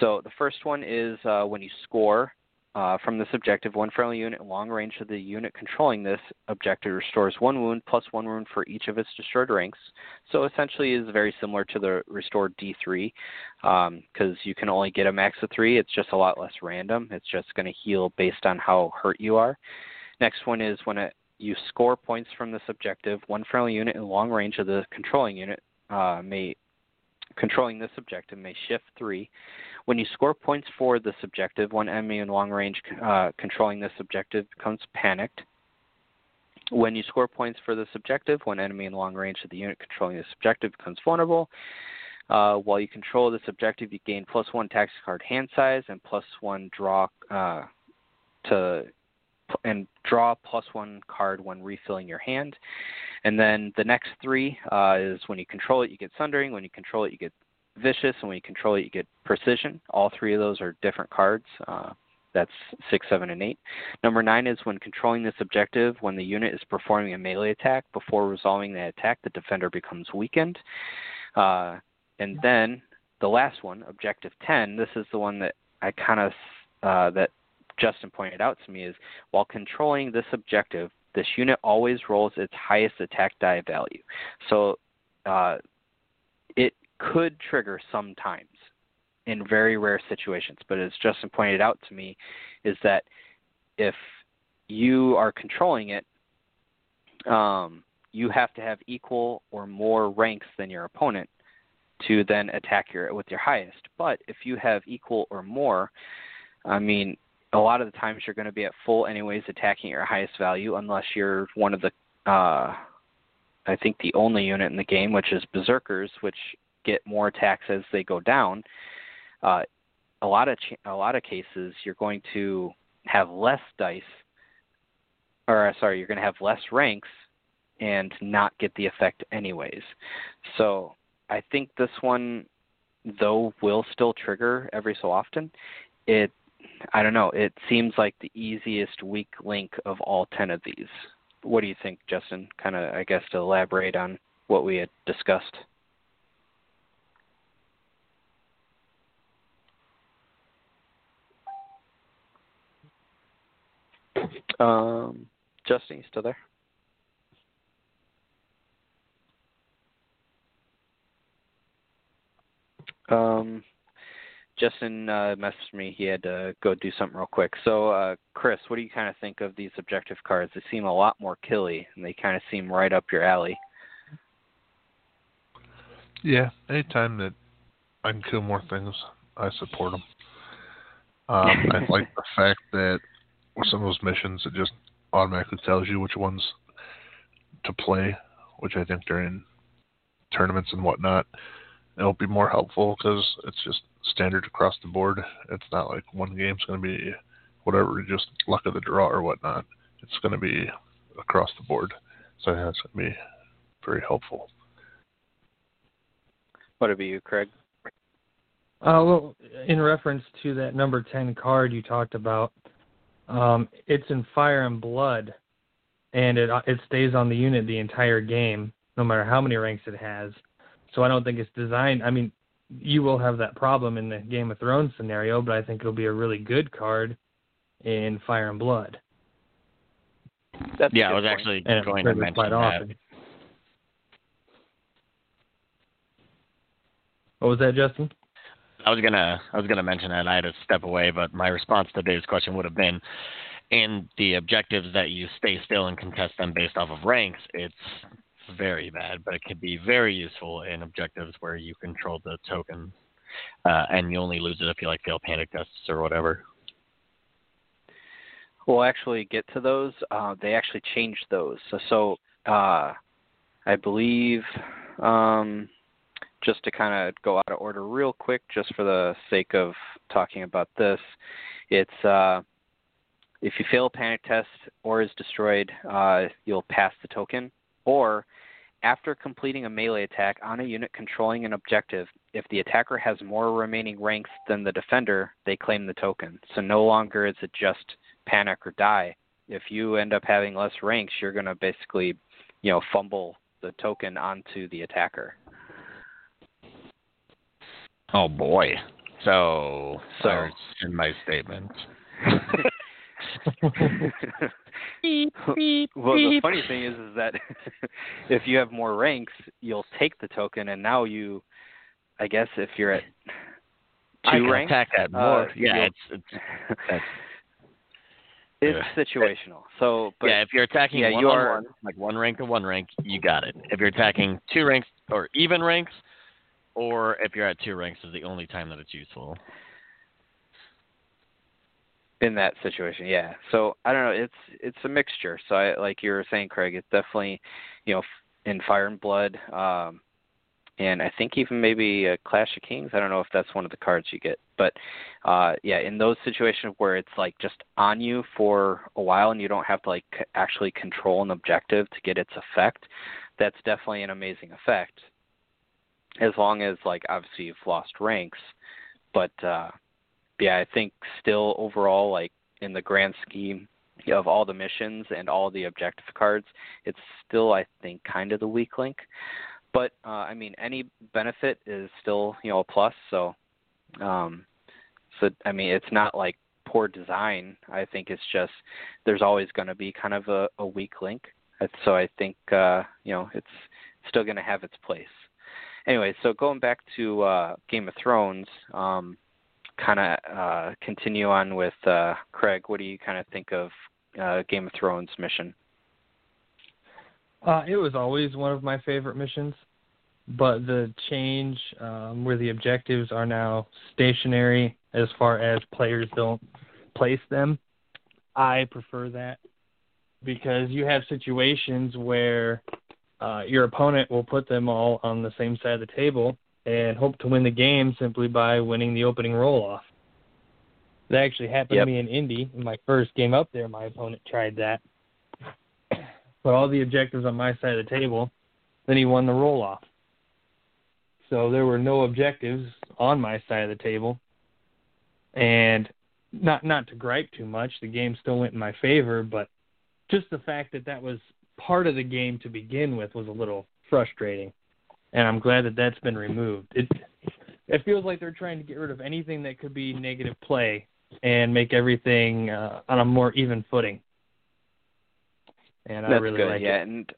So the first one is uh, when you score uh, from this objective, one friendly unit long range of the unit controlling this objective restores one wound plus one wound for each of its destroyed ranks. So essentially, is very similar to the restored D3 because you can only get a max of three. It's just a lot less random. It's just going to heal based on how hurt you are. Next one is when it, you score points from this objective, one friendly unit in long range of the controlling unit uh, may controlling this objective may shift three. When you score points for this objective, one enemy in long range uh, controlling this objective becomes panicked. When you score points for this objective, one enemy in long range of the unit controlling this objective becomes vulnerable. Uh, while you control this objective, you gain plus one tactics card hand size and plus one draw uh, to and draw plus one card when refilling your hand. And then the next three uh, is when you control it, you get sundering. When you control it, you get vicious, and when you control it, you get precision. All three of those are different cards. Uh, that's six, seven, and eight. Number nine is when controlling this objective, when the unit is performing a melee attack, before resolving the attack, the defender becomes weakened. Uh, and then the last one, objective 10, this is the one that I kind of, uh, that Justin pointed out to me is while controlling this objective, this unit always rolls its highest attack die value. So uh, could trigger sometimes in very rare situations. But as Justin pointed out to me, is that if you are controlling it, um, you have to have equal or more ranks than your opponent to then attack your with your highest. But if you have equal or more, I mean, a lot of the times you're going to be at full anyways, attacking your highest value, unless you're one of the, uh, I think the only unit in the game, which is berserkers, which get more attacks as they go down. Uh, a lot of a lot of cases, you're going to have less dice, or uh, sorry, you're going to have less ranks, and not get the effect anyways. So I think this one, though, will still trigger every so often. It I don't know. It seems like the easiest weak link of all 10 of these. What do you think, Justin? Kind of, I guess, to elaborate on what we had discussed. Um, Justin, you still there? Um, Justin uh, messaged me. He had to go do something real quick. So, uh, Chris, what do you kind of think of these objective cards? They seem a lot more killy, and they kind of seem right up your alley. Yeah, anytime that I can kill more things, I support them. Um, I like the fact that some of those missions, it just automatically tells you which ones to play, which I think during tournaments and whatnot, it'll be more helpful because it's just standard across the board. It's not like one game's going to be whatever, just luck of the draw or whatnot. It's going to be across the board. So I think that's going to be very helpful. What about you, Craig? Uh, well, in reference to that number 10 card you talked about, um, it's in Fire and Blood, and it it stays on the unit the entire game, no matter how many ranks it has. So I don't think it's designed. I mean, you will have that problem in the Game of Thrones scenario, but I think it'll be a really good card in Fire and Blood. That's yeah, I was point. actually And going to mention quite that. often. What was that, Justin? I was gonna I was gonna mention that I had to step away, but my response to Dave's question would have been, in the objectives that you stay still and contest them based off of ranks, it's very bad, but it can be very useful in objectives where you control the token, uh, and you only lose it if you like fail panic tests or whatever. We'll actually get to those. Uh, they actually changed those. So, so uh, I believe, um, just to kind of go out of order real quick, just for the sake of talking about this, it's uh, if you fail a panic test or is destroyed, uh, you'll pass the token. Or after completing a melee attack on a unit controlling an objective, if the attacker has more remaining ranks than the defender, they claim the token. So no longer is it just panic or die. If you end up having less ranks, you're going to basically, you know, fumble the token onto the attacker. Oh boy. So, So- in my statement. well, the funny thing is, is that if you have more ranks, you'll take the token, and now you, I guess, if you're at two ranks, attack at uh, more. yeah, you'll- it's it's it's yeah. situational. So, but yeah. If you're attacking yeah, one you on are- one, like one rank to one rank, you got it. If you're attacking two ranks or even ranks, or if you're at two ranks, is the only time that it's useful. in that situation yeah. So i don't know it's it's a mixture. So i like you were saying craig it's definitely you know in fire and blood um and i think even maybe a clash of kings. I don't know if that's one of the cards you get. But uh yeah in those situations where it's like just on you for a while and you don't have to like actually control an objective to get its effect that's definitely an amazing effect as long as like obviously you've lost ranks but uh yeah, I think still overall, like in the grand scheme of all the missions and all the objective cards, it's still I think kind of the weak link. But uh, I mean, any benefit is still you know a plus. So, um, so I mean, it's not like poor design. I think it's just there's always going to be kind of a, a weak link. So I think uh, you know it's still going to have its place. Anyway, so going back to uh, Game of Thrones. Um, kind of uh, continue on with uh, Craig. What do you kind of think of uh, Game of Thrones mission? Uh, it was always one of my favorite missions, but the change um, where the objectives are now stationary as far as players don't place them, I prefer that because you have situations where uh, your opponent will put them all on the same side of the table and hope to win the game simply by winning the opening roll off. That actually happened Yep. to me in Indy. In my first game up there, my opponent tried that. Put all the objectives on my side of the table, then he won the roll off. So there were no objectives on my side of the table. And not not to gripe too much, the game still went in my favor, but just the fact that that was part of the game to begin with was a little frustrating and I'm glad that that's been removed. It it feels like they're trying to get rid of anything that could be negative play and make everything uh, on a more even footing. And I That's really good. like yeah, it. and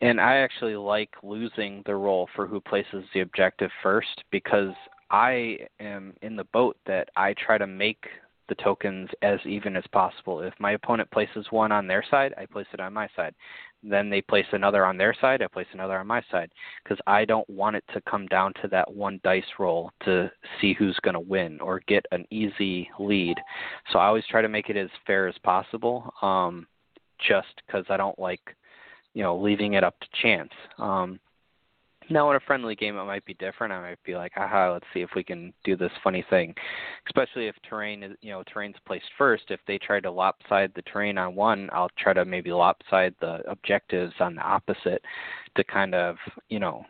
and I actually like losing the role for who places the objective first because I am in the boat that I try to make the tokens as even as possible. If my opponent places one on their side, I place it on my side. Then they place another on their side, I place another on my side because I don't want it to come down to that one dice roll to see who's going to win or get an easy lead. So I always try to make it as fair as possible. Um just because I don't like, you know, leaving it up to chance. Um, now, in a friendly game, it might be different. I might be like, aha, let's see if we can do this funny thing. Especially if terrain is, you know, terrain's placed first. If they try to lopside the terrain on one, I'll try to maybe lopside the objectives on the opposite to kind of, you know,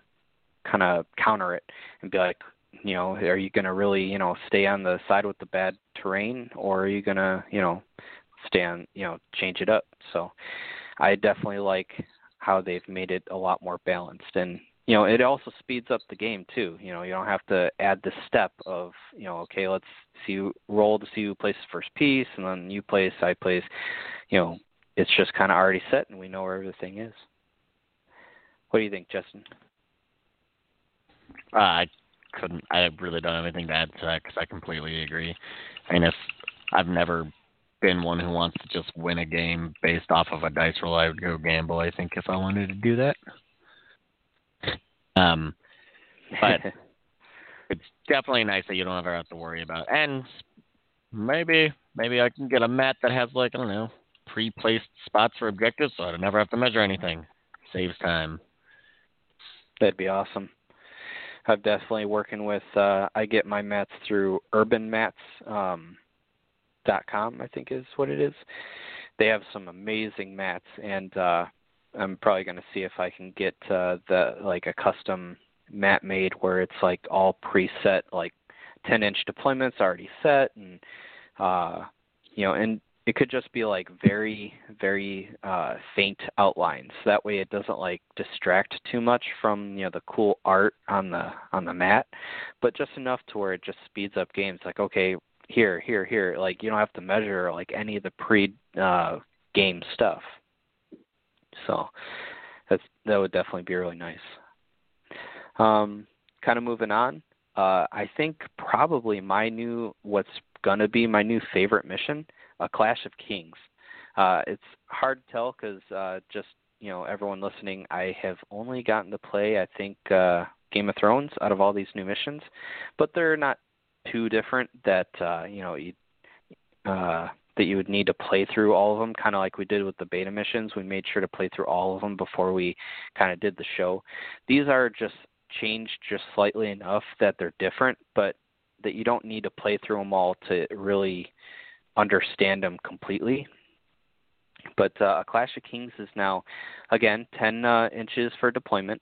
kind of counter it and be like, you know, are you going to really, you know, stay on the side with the bad terrain or are you going to, you know, stay on, you know, change it up. So I definitely like how they've made it a lot more balanced and you know, it also speeds up the game too. You know, you don't have to add the step of, you know, okay, let's see who, roll to see who places first piece and then you place, I place. You know, it's just kind of already set and we know where everything is. What do you think, Justin? Uh, I couldn't. I really don't have anything to add to that because I completely agree. I mean, if I've never been one who wants to just win a game based off of a dice roll, I would go gamble. I think if I wanted to do that. Um, but it's definitely nice that you don't ever have to worry about. It. And maybe maybe I can get a mat that has like I don't know pre-placed spots for objectives, so I never have to measure anything. Saves time. That'd be awesome. I'm definitely working with. Uh, I get my mats through Urban Mats. Um, dot com I think is what it is. They have some amazing mats and uh I'm probably going to see if I can get uh the like a custom mat made where it's like all preset like 10 inch deployments already set and uh you know and it could just be like very very uh faint outlines. That way it doesn't like distract too much from you know the cool art on the on the mat. But just enough to where it just speeds up games like okay here here here like you don't have to measure like any of the pre uh game stuff so that's that would definitely be really nice. Um kind of moving on uh i think probably my new what's going to be my new favorite mission a clash of kings. Uh it's hard to tell cuz uh just you know everyone listening i have only gotten to play i think uh game of thrones out of all these new missions but they're not too different that uh you know you uh that you would need to play through all of them, kind of like we did with the beta missions. We made sure to play through all of them before we kind of did the show. These are just changed just slightly enough that they're different, but that you don't need to play through them all to really understand them completely. But uh, Clash of Kings is now, again, 10 uh, inches for deployment,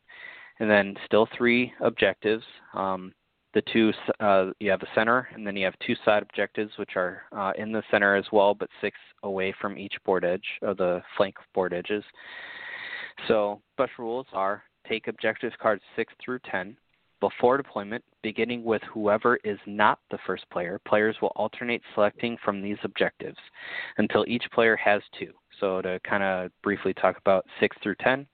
and then still three objectives. Um, the two uh, you have the center, and then you have two side objectives, which are uh, in the center as well, but six away from each board edge of the flank board edges. So special rules are take objective cards six through ten. Before deployment, beginning with whoever is not the first player, players will alternate selecting from these objectives until each player has two. So, to kind of briefly talk about 6 through 10,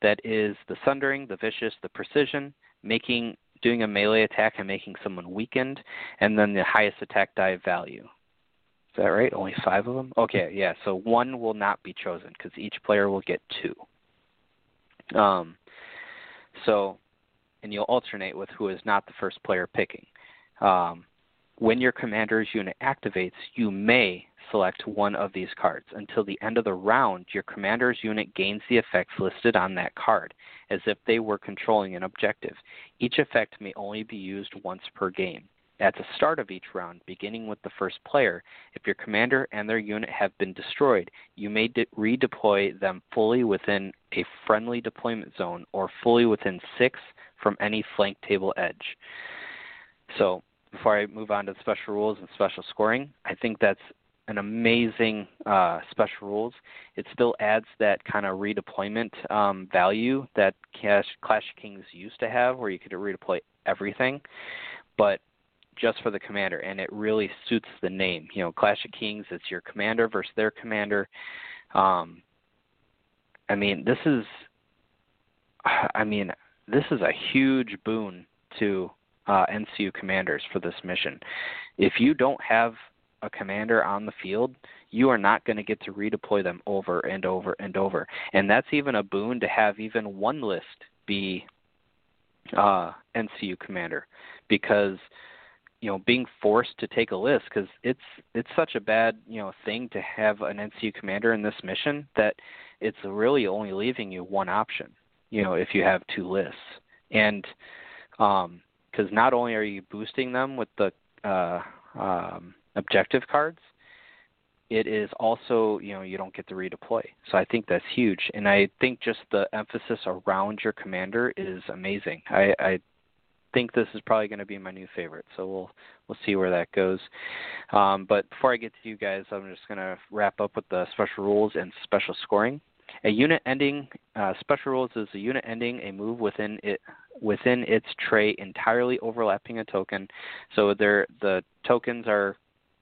that is the Sundering, the Vicious, the Precision, making doing a melee attack and making someone weakened, and then the highest attack die value. Is that right? Only five of them? Okay, yeah. So one will not be chosen because each player will get two. Um, so, and you'll alternate with who is not the first player picking. Um, when your commander's unit activates, you may select one of these cards. Until the end of the round, your commander's unit gains the effects listed on that card, as if they were controlling an objective. Each effect may only be used once per game. At the start of each round, beginning with the first player, if your commander and their unit have been destroyed, you may de- redeploy them fully within a friendly deployment zone or fully within six from any flank table edge. So, before I move on to the special rules and special scoring, I think that's an amazing uh, special rules. It still adds that kind of redeployment um, value that Clash, Clash Kings used to have, where you could redeploy everything, but just for the commander, and it really suits the name. You know, Clash of Kings, it's your commander versus their commander. Um, I mean, this is, I mean, this is a huge boon to uh, NCU commanders for this mission. If you don't have a commander on the field, you are not going to get to redeploy them over and over and over. And that's even a boon to have even one list be uh, NCU commander because you know being forced to take a list because it's it's such a bad you know thing to have an NCU commander in this mission that it's really only leaving you one option. You know if you have two lists and um because not only are you boosting them with the uh, um, objective cards, it is also you know you don't get to redeploy. So I think that's huge, and I think just the emphasis around your commander is amazing. I, I think this is probably going to be my new favorite. So we'll we'll see where that goes. Um, but before I get to you guys, I'm just going to wrap up with the special rules and special scoring. A unit ending uh, special rules is a unit ending a move within it within its tray entirely overlapping a token. So there the tokens are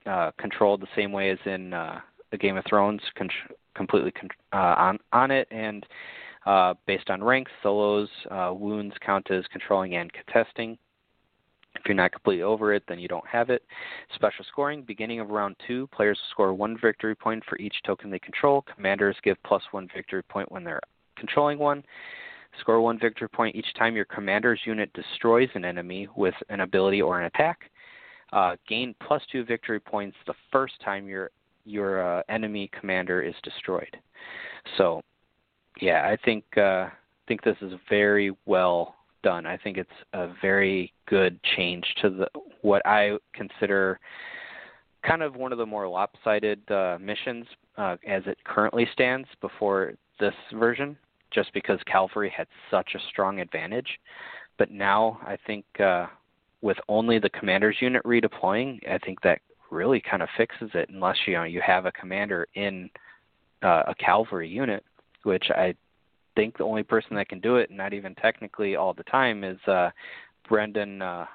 uh, controlled the same way as in uh, the Game of Thrones, con- completely con- uh, on on it, and uh, based on ranks, solos, uh, wounds count as controlling and contesting. If you're not completely over it, then you don't have it. Special scoring, beginning of round two, players score one victory point for each token they control. Commanders give plus one victory point when they're controlling one. Score one victory point each time your commander's unit destroys an enemy with an ability or an attack. Uh, gain plus two victory points the first time your your uh, enemy commander is destroyed. So, yeah, I think uh, think this is very well done. I think it's a very good change to the what I consider kind of one of the more lopsided uh, missions uh, as it currently stands before this version, just because cavalry had such a strong advantage. But now I think uh, with only the commander's unit redeploying, I think that really kind of fixes it. Unless you know you have a commander in uh, a cavalry unit, which I think the only person that can do it, not even technically all the time, is uh, Brynden uh,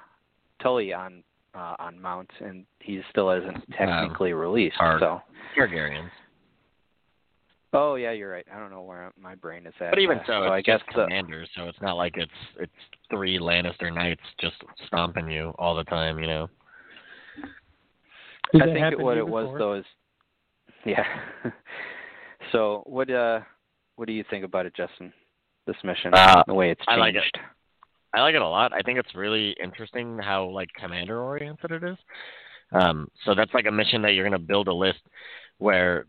Tully on uh, on Mount, and he still isn't technically released. So Targaryens. Oh yeah, you're right. I don't know where my brain is at. But even uh, so, so it's I guess just commanders, so it's not like it's it's three Lannister knights just stomping you all the time, you know. Did I think it, what it you was though is, yeah. so what uh what do you think about it, Justin? This mission, Uh, the way it's I changed. like it. I like it a lot. I think it's really interesting how like commander oriented it is. Um, so that's like a mission that you're going to build a list where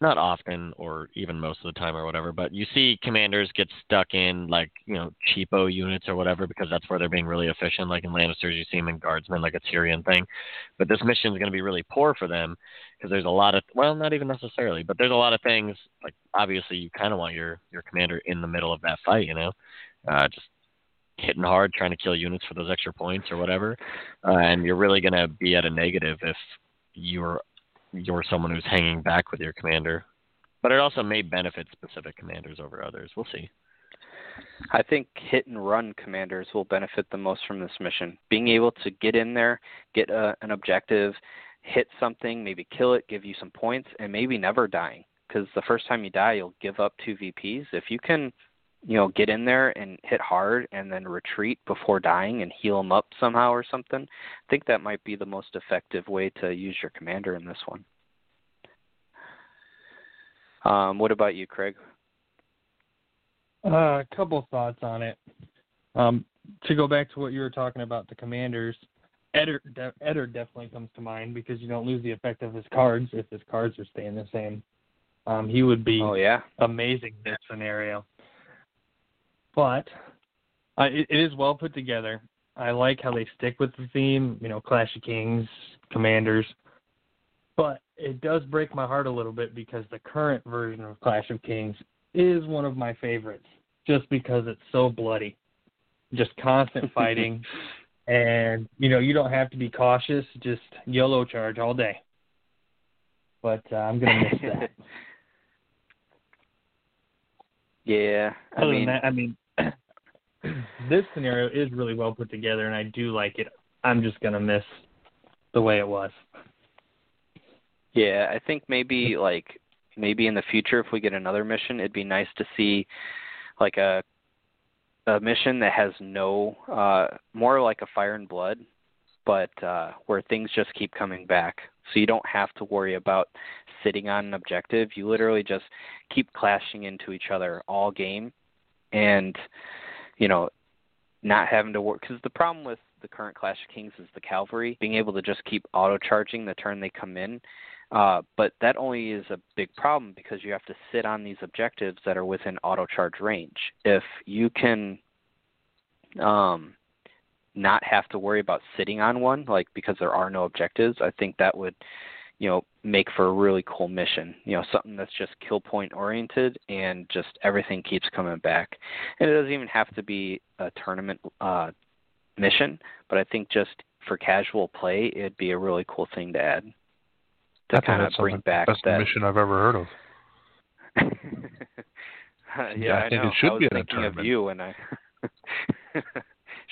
not often or even most of the time or whatever, but you see commanders get stuck in like, you know, cheapo units or whatever because that's where they're being really efficient. Like in Lannisters, you see them in guardsmen, like a Tyrion thing. But this mission is going to be really poor for them because there's a lot of, well, not even necessarily, but there's a lot of things like obviously you kind of want your, your commander in the middle of that fight, you know, uh, just hitting hard, trying to kill units for those extra points or whatever. Uh, and you're really going to be at a negative if you're you're someone who's hanging back with your commander. But it also may benefit specific commanders over others. We'll see. I think hit and run commanders will benefit the most from this mission. Being able to get in there, get a, an objective, hit something, maybe kill it, give you some points, and maybe never dying. Because the first time you die, you'll give up two VPs. If you can, you know, get in there and hit hard and then retreat before dying and heal them up somehow or something, I think that might be the most effective way to use your commander in this one. Um, what about you, Craig? Uh, a couple thoughts on it. Um, to go back to what you were talking about, the commanders, Eder, de- Eder definitely comes to mind because you don't lose the effect of his cards if his cards are staying the same. Um, he would be Oh yeah. amazing in this scenario. But uh, it, it is well put together. I like how they stick with the theme, you know, Clash of Kings, Commanders. But it does break my heart a little bit because the current version of Clash of Kings is one of my favorites just because it's so bloody. Just constant fighting. and, you know, you don't have to be cautious, just YOLO charge all day. But uh, I'm going to miss that. yeah. I Other mean, than that, I mean, this scenario is really well put together, and I do like it. I'm just gonna miss the way it was. Yeah, I think maybe like maybe in the future if we get another mission, it'd be nice to see like a a mission that has no uh more like a fire and blood, but uh where things just keep coming back. So you don't have to worry about sitting on an objective. You literally just keep clashing into each other all game and you know not having to work because the problem with the current Clash of Kings is the cavalry being able to just keep auto charging the turn they come in uh, but that only is a big problem because you have to sit on these objectives that are within auto charge range. If you can um, not have to worry about sitting on one, like because there are no objectives, I think that would, you know, make for a really cool mission. You know, something that's just kill point oriented and just everything keeps coming back. And it doesn't even have to be a tournament uh, mission, but I think just for casual play, it'd be a really cool thing to add to I kind of bring the back best that. mission I've ever heard of. yeah, Yeah, I think know. it should I be in a thinking of you, and I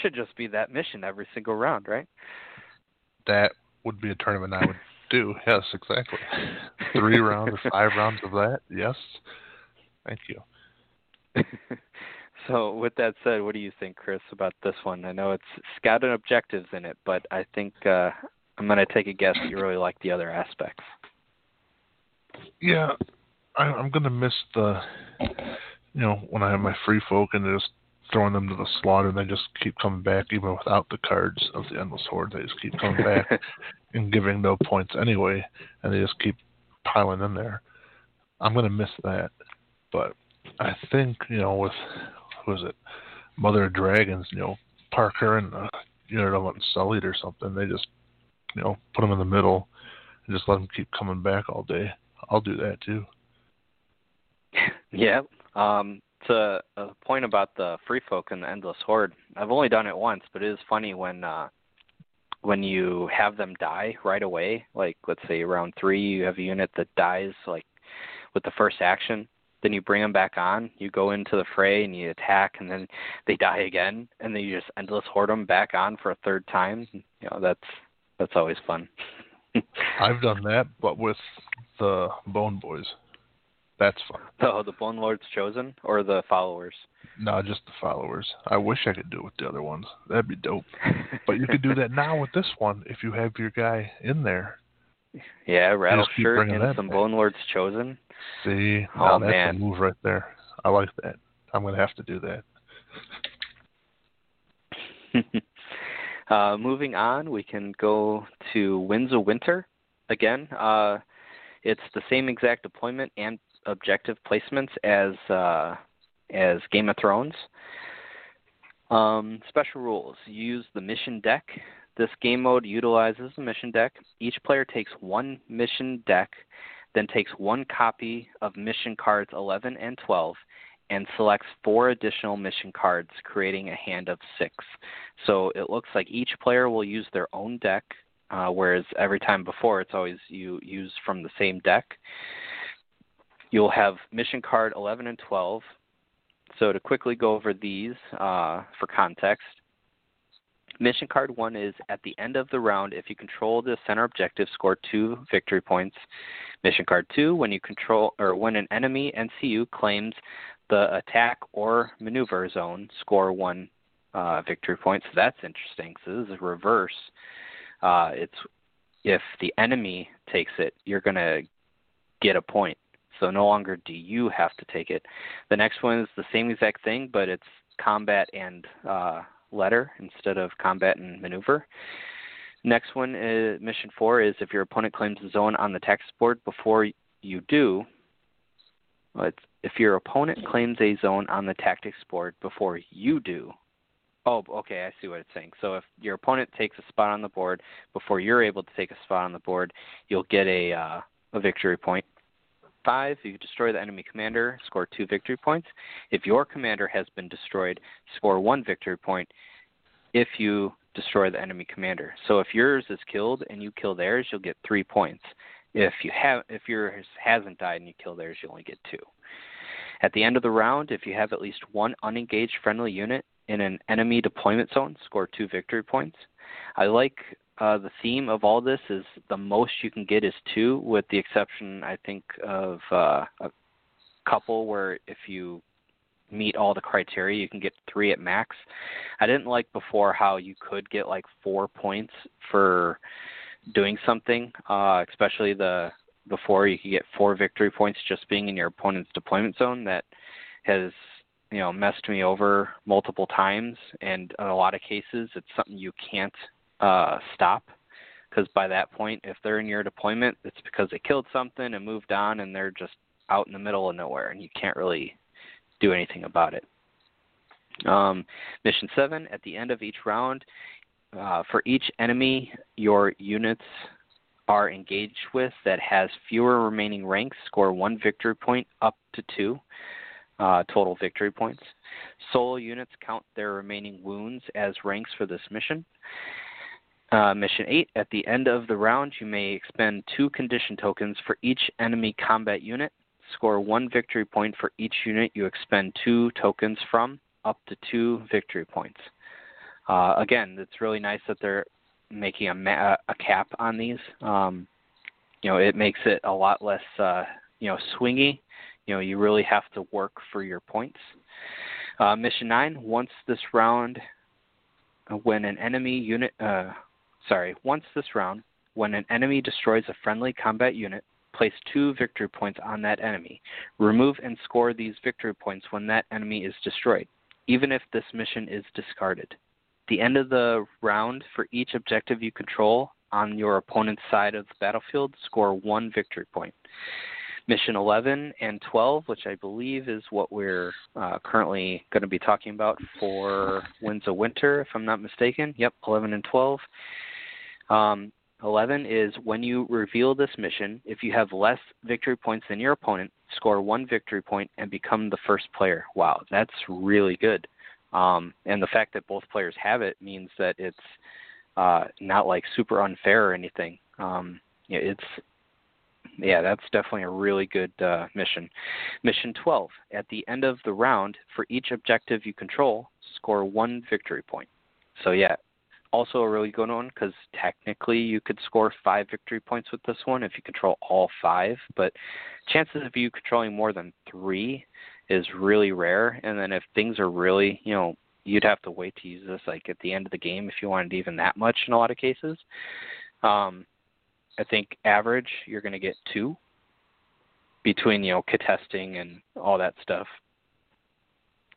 should just be that mission every single round, right? That would be a tournament I would do. Yes, exactly. Three rounds or five rounds of that. Yes. Thank you. So, with that said, what do you think, Chris, about this one? I know it's, it's got an objectives in it, but I think uh, I'm going to take a guess that you really like the other aspects. Yeah, I, I'm going to miss the, you know, when I have my free folk and just throwing them to the slaughter, and they just keep coming back even without the cards of the endless horde. They just keep coming back and giving no points anyway, and they just keep piling in there. I'm going to miss that, but I think you know with who is it, Mother of Dragons, you know, Parker and uh, you know, want Sullied or something. They just you know put them in the middle and just let them keep coming back all day. I'll do that too. Yeah. Um, to a point about the free folk and the endless horde, I've only done it once, but it is funny when uh when you have them die right away, like let's say round three you have a unit that dies like with the first action, then you bring them back on, you go into the fray and you attack and then they die again and then you just endless horde them back on for a third time. You know, that's that's always fun. I've done that but with the Bone Boys. That's fun. Oh, the Bone Lord's Chosen or the followers? No, just the followers. I wish I could do it with the other ones. That'd be dope. but you could do that now with this one if you have your guy in there. Yeah, Rattleshirt and some back. Bone Lord's Chosen. See, oh, that's man. a move right there. I like that. I'm gonna have to do that. uh, moving on, we can go to Winds of Winter again. Uh, it's the same exact deployment and objective placements as uh, as Game of Thrones. Um, special rules: use the mission deck. This game mode utilizes the mission deck. Each player takes one mission deck, then takes one copy of mission cards 11 and 12, and selects four additional mission cards, creating a hand of six. So it looks like each player will use their own deck, uh, whereas every time before it's always you use from the same deck. You'll have mission card 11 and 12. So to quickly go over these uh, for context, mission card 1 is at the end of the round, if you control the center objective, score 2 victory points. Mission card 2, when you control or when an enemy NCU claims the attack or maneuver zone, score 1 uh, victory points. So that's interesting. So this is a reverse. Uh, it's if the enemy takes it, you're going to get a point. So no longer do you have to take it. The next one is the same exact thing, but it's combat and uh, letter instead of combat and maneuver. Next one is mission four is if your opponent claims a zone on the text board before you do. if your opponent claims a zone on the tactics board before you do. Oh, okay, I see what it's saying. So if your opponent takes a spot on the board before you're able to take a spot on the board, you'll get a uh, a victory point. Five, if you destroy the enemy commander, score two victory points. If your commander has been destroyed, score one victory point if you destroy the enemy commander. So if yours is killed and you kill theirs, you'll get three points. If you have if yours hasn't died and you kill theirs, you only get two. At the end of the round, if you have at least one unengaged friendly unit in an enemy deployment zone, score two victory points. I like uh, the theme of all this is the most you can get is two, with the exception, I think, of uh, a couple where if you meet all the criteria, you can get three at max. I didn't like before how you could get like four points for doing something, uh, especially the before you could get four victory points just being in your opponent's deployment zone. That has you know messed me over multiple times, and in a lot of cases, it's something you can't uh, stop because by that point, if they're in your deployment, it's because they killed something and moved on, and they're just out in the middle of nowhere, and you can't really do anything about it. Um, mission seven: at the end of each round, uh, for each enemy your units are engaged with that has fewer remaining ranks, score one victory point up to two uh, total victory points. Solo units count their remaining wounds as ranks for this mission. Uh, mission 8 At the end of the round, you may expend two condition tokens for each enemy combat unit. Score one victory point for each unit you expend two tokens from, up to two victory points. Uh, again, it's really nice that they're making a, ma- a cap on these. Um, you know, it makes it a lot less, uh, you know, swingy. You know, you really have to work for your points. Uh, mission 9 once this round, uh, when an enemy unit, uh, sorry, once this round, when an enemy destroys a friendly combat unit, place two victory points on that enemy. Remove and score these victory points when that enemy is destroyed, even if this mission is discarded. The end of the round for each objective you control on your opponent's side of the battlefield, score one victory point. Mission 11 and 12, which I believe is what we're uh, currently going to be talking about for Winds of Winter, if I'm not mistaken. Yep, 11 and 12. Um, 11 is when you reveal this mission, if you have less victory points than your opponent, score one victory point and become the first player. Wow, that's really good. Um, and the fact that both players have it means that it's uh, not like super unfair or anything. Um, yeah, it's yeah, that's definitely a really good uh, mission. Mission 12. At the end of the round, for each objective you control, score one victory point. So yeah, also a really good one because technically you could score five victory points with this one if you control all five, but chances of you controlling more than three is really rare. And then if things are really, you know, you'd have to wait to use this like at the end of the game if you wanted even that much in a lot of cases. Um, I think average you're going to get two between you know contesting and all that stuff.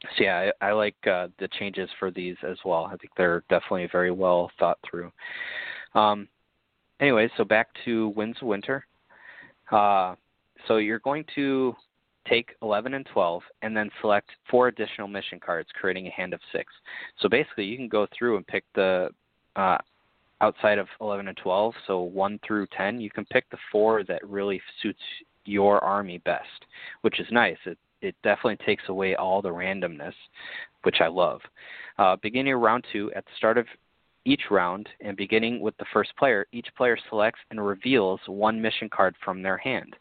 So yeah, I, I like uh, the changes for these as well. I think they're definitely very well thought through. Um, anyway, so back to Winds of Winter. Uh, so you're going to take 11 and 12 and then select four additional mission cards, creating a hand of six. So basically, you can go through and pick the uh, outside of 11 and 12, so 1 through 10, you can pick the four that really suits your army best, which is nice. It it definitely takes away all the randomness, which I love. Uh, beginning of round two, at the start of each round and beginning with the first player, each player selects and reveals one mission card from their hand.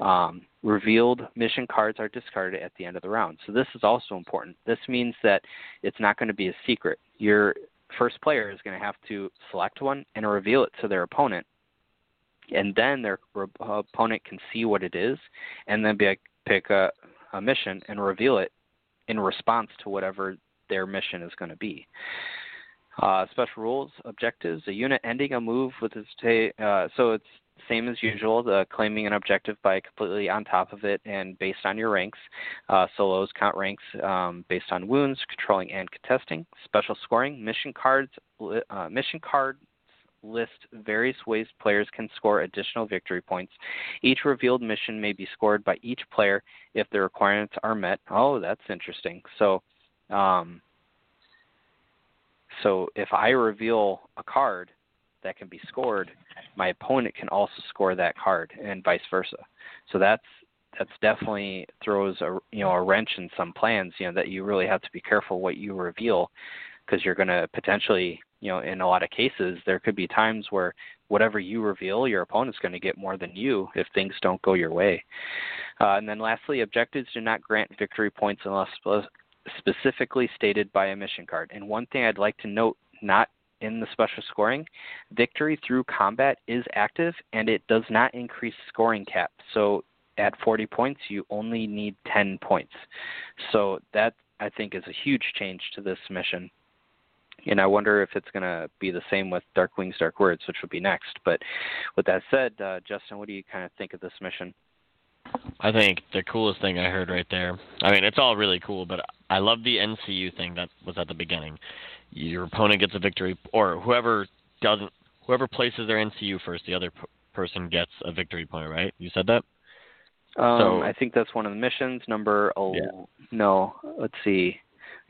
Um, revealed mission cards are discarded at the end of the round. So this is also important. This means that it's not going to be a secret. Your first player is going to have to select one and reveal it to their opponent, and then their opponent can see what it is, and then be like, pick a, a mission and reveal it in response to whatever their mission is going to be. Uh, special rules, objectives, a unit ending a move with its ta- uh, so it's same as usual, the claiming an objective by completely on top of it and based on your ranks. Uh, solos count ranks um, based on wounds, controlling and contesting. Special scoring, mission cards, uh, mission cards list various ways players can score additional victory points. Each revealed mission may be scored by each player if the requirements are met. Oh, that's interesting. So, um, so if I reveal a card that can be scored, my opponent can also score that card, and vice versa. So that's that's definitely throws a you know a wrench in some plans. You know that you really have to be careful what you reveal because you're going to potentially you know in a lot of cases there could be times where whatever you reveal your opponent's going to get more than you if things don't go your way. Uh, and then lastly, objectives do not grant victory points unless specifically stated by a mission card. And one thing I'd like to note, not in the special scoring, victory through combat is active and it does not increase scoring cap. So at 40 points, you only need 10 points. So that I think is a huge change to this mission. And I wonder if it's going to be the same with Dark Wings, Dark Words, which would be next. But with that said, uh, Justin, what do you kind of think of this mission? I think the coolest thing I heard right there. I mean, it's all really cool, but I love the NCU thing that was at the beginning your opponent gets a victory, or whoever doesn't, whoever places their NCU first, the other p- person gets a victory point. Right? You said that. Um, so, I think that's one of the missions. Number oh yeah. no, let's see.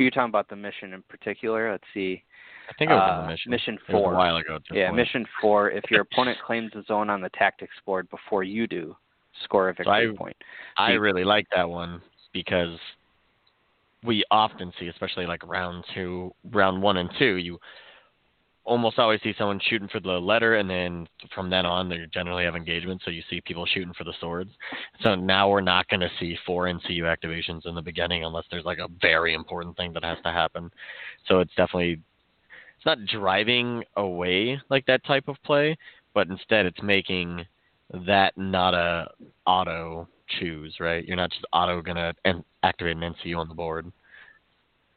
Are you talking about the mission in particular? Let's see. I think it was uh, the mission. Mission four. a while ago. Yeah, point. mission four. If your opponent claims a zone on the tactics board before you do, score a victory so I, point. I really like that one because we often see, especially like round two, round one and two, you almost always see someone shooting for the letter, and then from then on, they generally have engagement. So you see people shooting for the swords. So now we're not going to see four NCU activations in the beginning unless there's like a very important thing that has to happen. So it's definitely it's not driving away like that type of play, but instead it's making that not a auto choose, right? You're not just auto gonna activate an NCU on the board.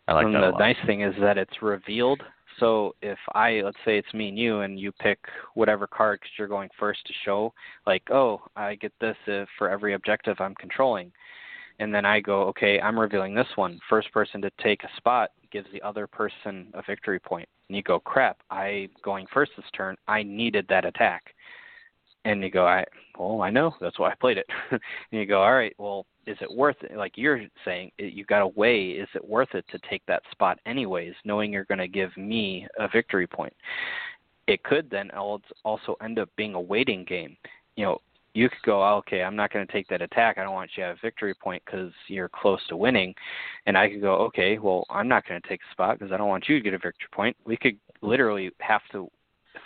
I like and that the nice thing is that it's revealed. So if I, let's say it's me and you, and you pick whatever card because you're going first to show, like, oh, I get this if for every objective I'm controlling, and then I go, okay, I'm revealing this one. First person to take a spot gives the other person a victory point. And you go, crap, I going first this turn. I needed that attack. And you go, I well, I know that's why I played it. and you go, all right, well, is it worth it? Like you're saying, you got to weigh, is it worth it to take that spot anyways, knowing you're going to give me a victory point? It could then also end up being a waiting game. You know, you could go, oh, okay, I'm not going to take that attack. I don't want you to have a victory point because you're close to winning. And I could go, okay, well, I'm not going to take a spot because I don't want you to get a victory point. We could literally have to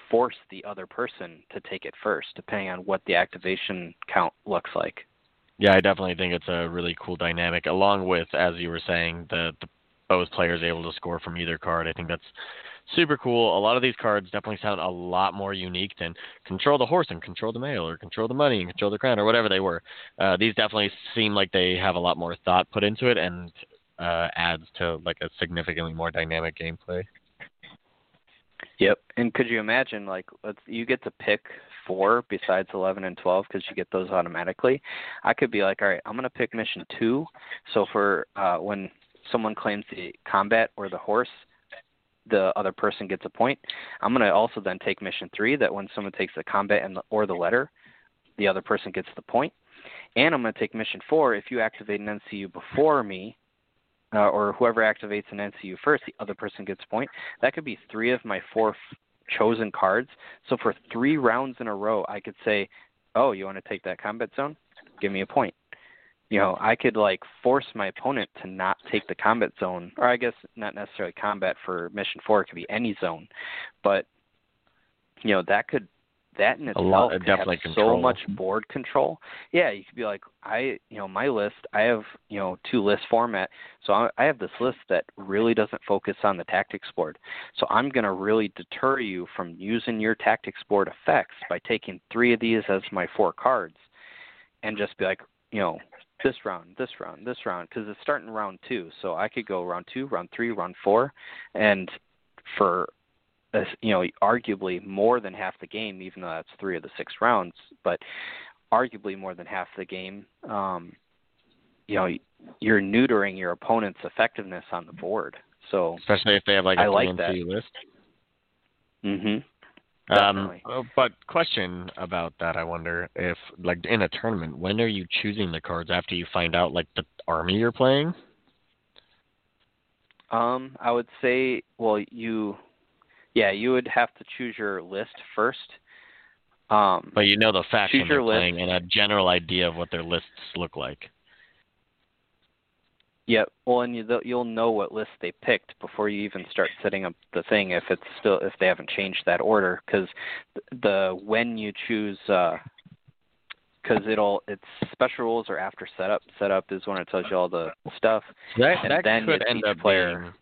force the other person to take it first, depending on what the activation count looks like. Yeah, I definitely think it's a really cool dynamic. Along with, as you were saying, the, the both players able to score from either card. I think that's super cool. A lot of these cards definitely sound a lot more unique than control the horse and control the mail or control the money and control the crown or whatever they were. Uh, these definitely seem like they have a lot more thought put into it and uh, adds to like a significantly more dynamic gameplay. Yep. And could you imagine, like, let's you get to pick four besides 11 and 12 because you get those automatically. I could be like, all right, I'm going to pick mission two. So for uh, when someone claims the combat or the horse, the other person gets a point. I'm going to also then take mission three that when someone takes the combat and the, or the letter, the other person gets the point. And I'm going to take mission four. If you activate an NCU before me, uh, or whoever activates an NCU first, the other person gets a point. That could be three of my four f- chosen cards. So for three rounds in a row, I could say, "Oh, you want to take that combat zone? Give me a point." You know, I could like force my opponent to not take the combat zone, or I guess not necessarily combat for mission four. It could be any zone, but you know that could that in itself a lot, definitely so much board control. Yeah, you could be like, I, you know, my list. I have, you know, two list format, so I, I have this list that really doesn't focus on the tactics board. So I'm going to really deter you from using your tactics board effects by taking three of these as my four cards, and just be like, you know, this round, this round, this round, because it's starting round two. So I could go round two, round three, round four, and for you know, arguably more than half the game, even though that's three of the six rounds, but arguably more than half the game. Um, you know, you're neutering your opponent's effectiveness on the board. So especially if they have like a I like that. list. Mhm. Um, uh, but question about that, I wonder if, like, in a tournament, when are you choosing the cards after you find out, like, the army you're playing? Um, I would say, well, you, yeah, you would have to choose your list first. Um, But you know the faction Choose they're your list. playing and a general idea of what their lists look like. Yeah, well, and you, you'll know what list they picked before you even start setting up the thing if it's still if they haven't changed that order because the when you choose because it'll it's special rules are after setup. Setup is when it tells you all the stuff. That, And that then could end up player. being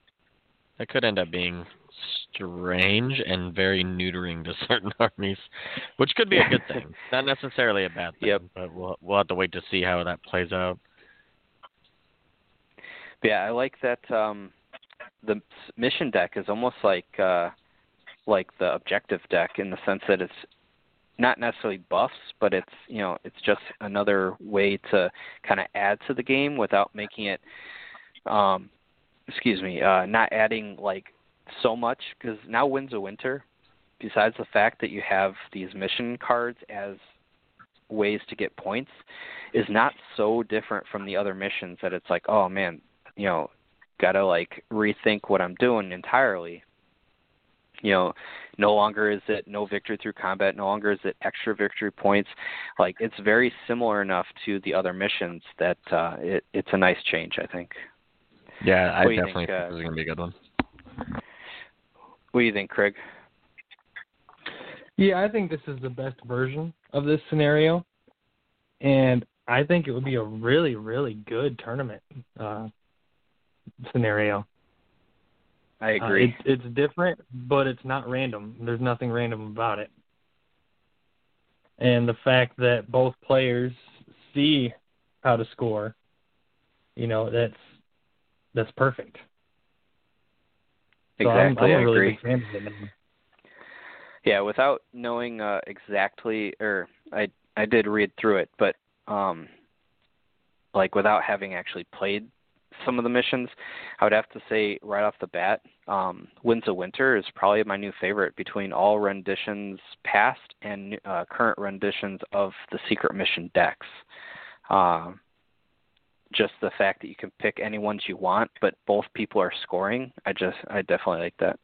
that could end up being strange and very neutering to certain armies, which could be a good thing, not necessarily a bad thing. Yep. But we'll we'll have to wait to see how that plays out. Yeah, I like that um, the mission deck is almost like uh, like the objective deck in the sense that it's not necessarily buffs, but it's you know it's just another way to kind of add to the game without making it. Um, excuse me, uh, not adding like so much because now Winds of Winter, besides the fact that you have these mission cards as ways to get points, is not so different from the other missions that it's like, oh man, you know, gotta like rethink what I'm doing entirely. You know, no longer is it no victory through combat, no longer is it extra victory points. Like it's very similar enough to the other missions that uh it it's a nice change, I think. Yeah, I definitely think, think, uh, this is gonna be a good one. What do you think, Craig? Yeah, I think this is the best version of this scenario, and I think it would be a really, really good tournament uh, scenario. I Uh, agree. it's it's different, but it's not random. There's nothing random about it. And the fact that both players see how to score, you know, that's that's perfect. So I'm, Exactly, I'm I a really agree. big fan of it. Yeah, without knowing uh, exactly, or I I did read through it, but um, like without having actually played some of the missions, I would have to say right off the bat, um, Winds of Winter is probably my new favorite between all renditions past and uh, current renditions of the secret mission decks. Um, just the fact that you can pick any ones you want, but both people are scoring, I just I definitely like that.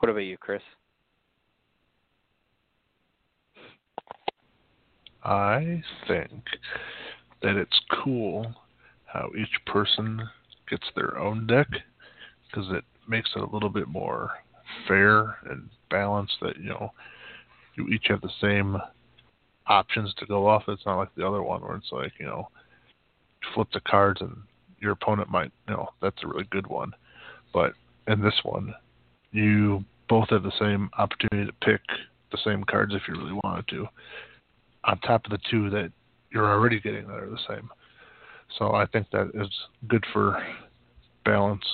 What about you, Chris? I think that it's cool how each person gets their own deck because it makes it a little bit more fair and balanced that you know you each have the same options to go off. It's not like the other one where it's like, you know, flip the cards and your opponent might, you know, that's a really good one. But in this one, you both have the same opportunity to pick the same cards if you really wanted to, on top of the two that you're already getting that are the same. So I think that is good for balance.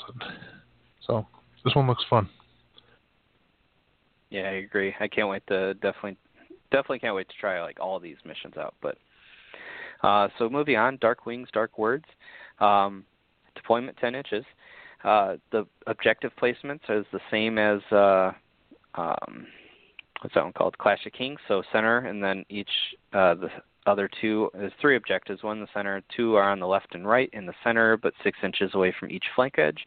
So this one looks fun. Yeah, I agree. I can't wait to definitely definitely can't wait to try like all these missions out. But uh, so moving on, Dark Wings, Dark Words, um, deployment 10 inches. Uh, the objective placements is the same as uh, um, what's that one called? Clash of Kings. So center, and then each uh, the other two there's three objectives. One in the center, two are on the left and right in the center, but six inches away from each flank edge.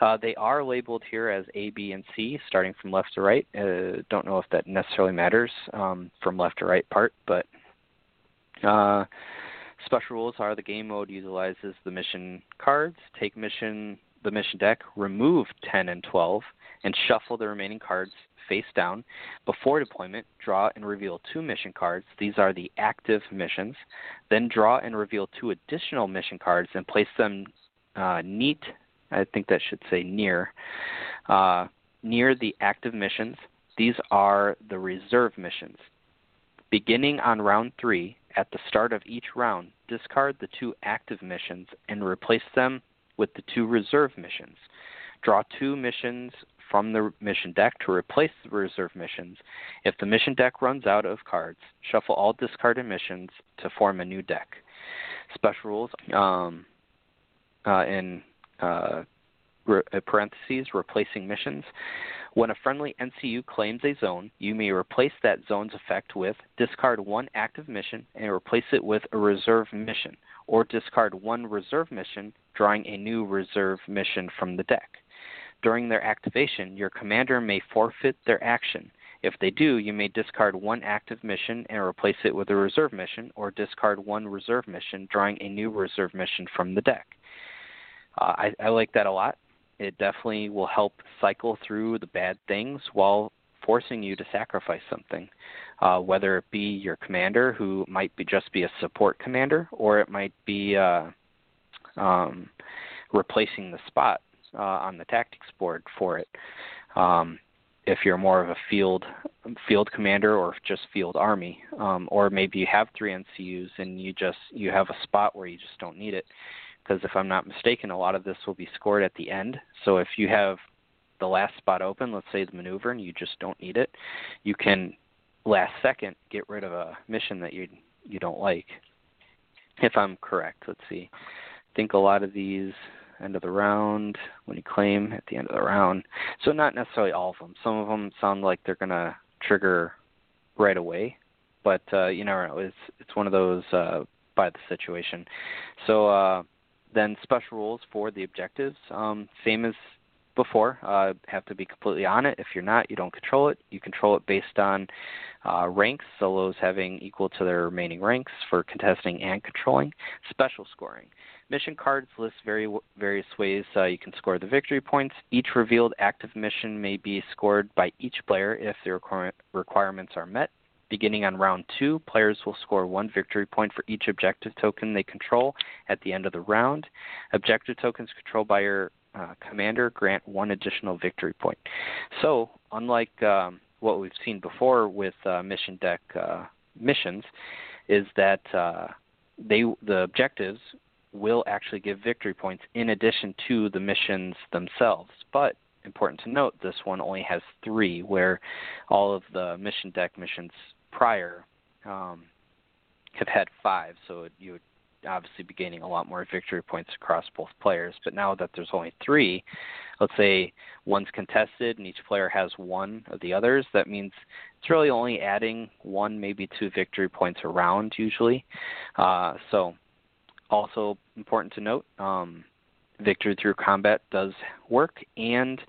Uh, they are labeled here as A, B, and C, starting from left to right. Uh, don't know if that necessarily matters um, from left to right part, but uh, special rules are the game mode utilizes the mission cards, take mission the mission deck, remove 10 and 12, and shuffle the remaining cards face down. Before deployment, draw and reveal two mission cards. These are the active missions. Then draw and reveal two additional mission cards and place them uh, neat I think that should say near. Uh, near the active missions, these are the reserve missions. Beginning on round three, at the start of each round, discard the two active missions and replace them with the two reserve missions. Draw two missions from the mission deck to replace the reserve missions. If the mission deck runs out of cards, shuffle all discarded missions to form a new deck. Special rules um, uh, in uh, re- parentheses, replacing missions. When a friendly NCU claims a zone, you may replace that zone's effect with discard one active mission and replace it with a reserve mission, or discard one reserve mission, drawing a new reserve mission from the deck. During their activation, your commander may forfeit their action. If they do, you may discard one active mission and replace it with a reserve mission, or discard one reserve mission, drawing a new reserve mission from the deck. Uh, I, I like that a lot. It definitely will help cycle through the bad things while forcing you to sacrifice something, uh, whether it be your commander, who might be just be a support commander, or it might be uh, um, replacing the spot uh, on the tactics board for it. Um, if you're more of a field field commander or just field army, um, or maybe you have three NCUs and you just you have a spot where you just don't need it because if I'm not mistaken, a lot of this will be scored at the end. So if you have the last spot open, let's say the maneuver, and you just don't need it, you can last second get rid of a mission that you you don't like. If I'm correct, let's see. I think a lot of these end of the round when you claim at the end of the round. So not necessarily all of them. Some of them sound like they're gonna trigger right away, but uh, you never know. It's it's one of those uh, by the situation. So. Uh, then special rules for the objectives, um, same as before. Uh, have to be completely on it. If you're not, you don't control it. You control it based on uh, ranks, solos having equal to their remaining ranks for contesting and controlling. Special scoring. Mission cards list very, various ways uh, you can score the victory points. Each revealed active mission may be scored by each player if the requir- requirements are met. Beginning on round two, players will score one victory point for each objective token they control at the end of the round. Objective tokens controlled by your uh, commander grant one additional victory point. So, unlike um, what we've seen before with uh, mission deck uh, missions, is that uh, they the objectives will actually give victory points in addition to the missions themselves. But important to note, this one only has three, where all of the mission deck missions prior um, have had five. So you would obviously be gaining a lot more victory points across both players. But now that there's only three, let's say one's contested and each player has one of the others, that means it's really only adding one, maybe two victory points around usually. Uh, so also important to note, um, victory through combat does work and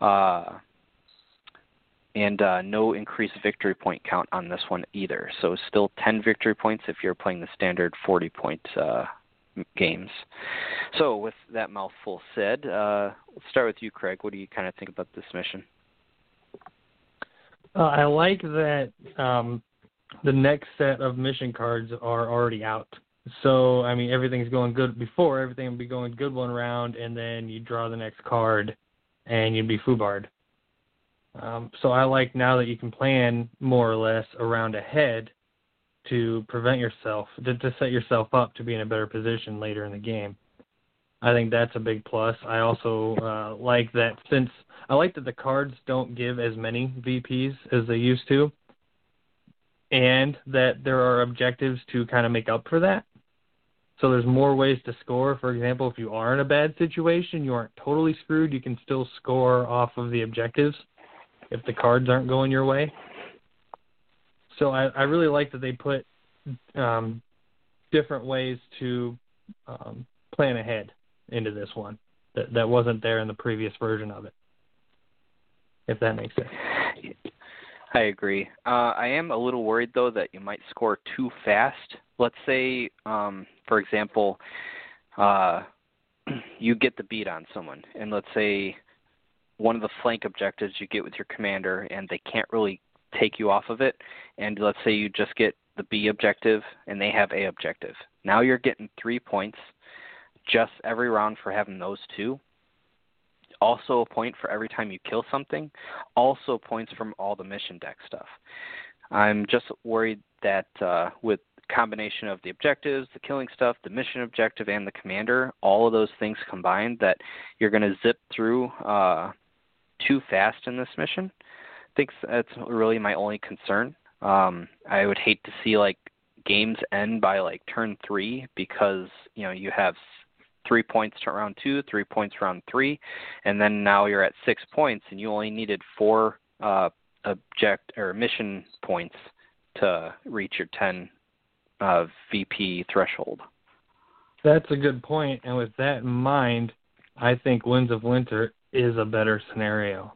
uh, and uh, no increased victory point count on this one either. So still 10 victory points if you're playing the standard 40 point uh, games. So with that mouthful said, uh, let's start with you, Craig. What do you kind of think about this mission? Uh, I like that um, the next set of mission cards are already out. So I mean, everything's going good before. Everything will be going good one round, and then you draw the next card, and you'd be foobarred. Um, so I like now that you can plan more or less around ahead to prevent yourself to, to set yourself up to be in a better position later in the game. I think that's a big plus. I also uh, like that since I like that the cards don't give as many VPs as they used to, and that there are objectives to kind of make up for that. So there's more ways to score. For example, if you are in a bad situation, you aren't totally screwed. You can still score off of the objectives if the cards aren't going your way. So I, I really like that they put um, different ways to um, plan ahead into this one that that wasn't there in the previous version of it. If that makes sense. I agree. Uh, I am a little worried though that you might score too fast. Let's say, um, for example, uh, you get the beat on someone, and let's say one of the flank objectives you get with your commander, and they can't really take you off of it. And let's say you just get the B objective, and they have A objective. Now you're getting three points just every round for having those two. Also, a point for every time you kill something. Also, points from all the mission deck stuff. I'm just worried that uh, with combination of the objectives, the killing stuff, the mission objective, and the commander, all of those things combined, that you're going to zip through uh, too fast in this mission. I think that's really my only concern. Um, I would hate to see like games end by like turn three because you know you have three points to round two, three points round three, and then now you're at six points and you only needed four uh, object or mission points to reach your ten uh, VP threshold. That's a good point, and with that in mind, I think Winds of Winter is a better scenario,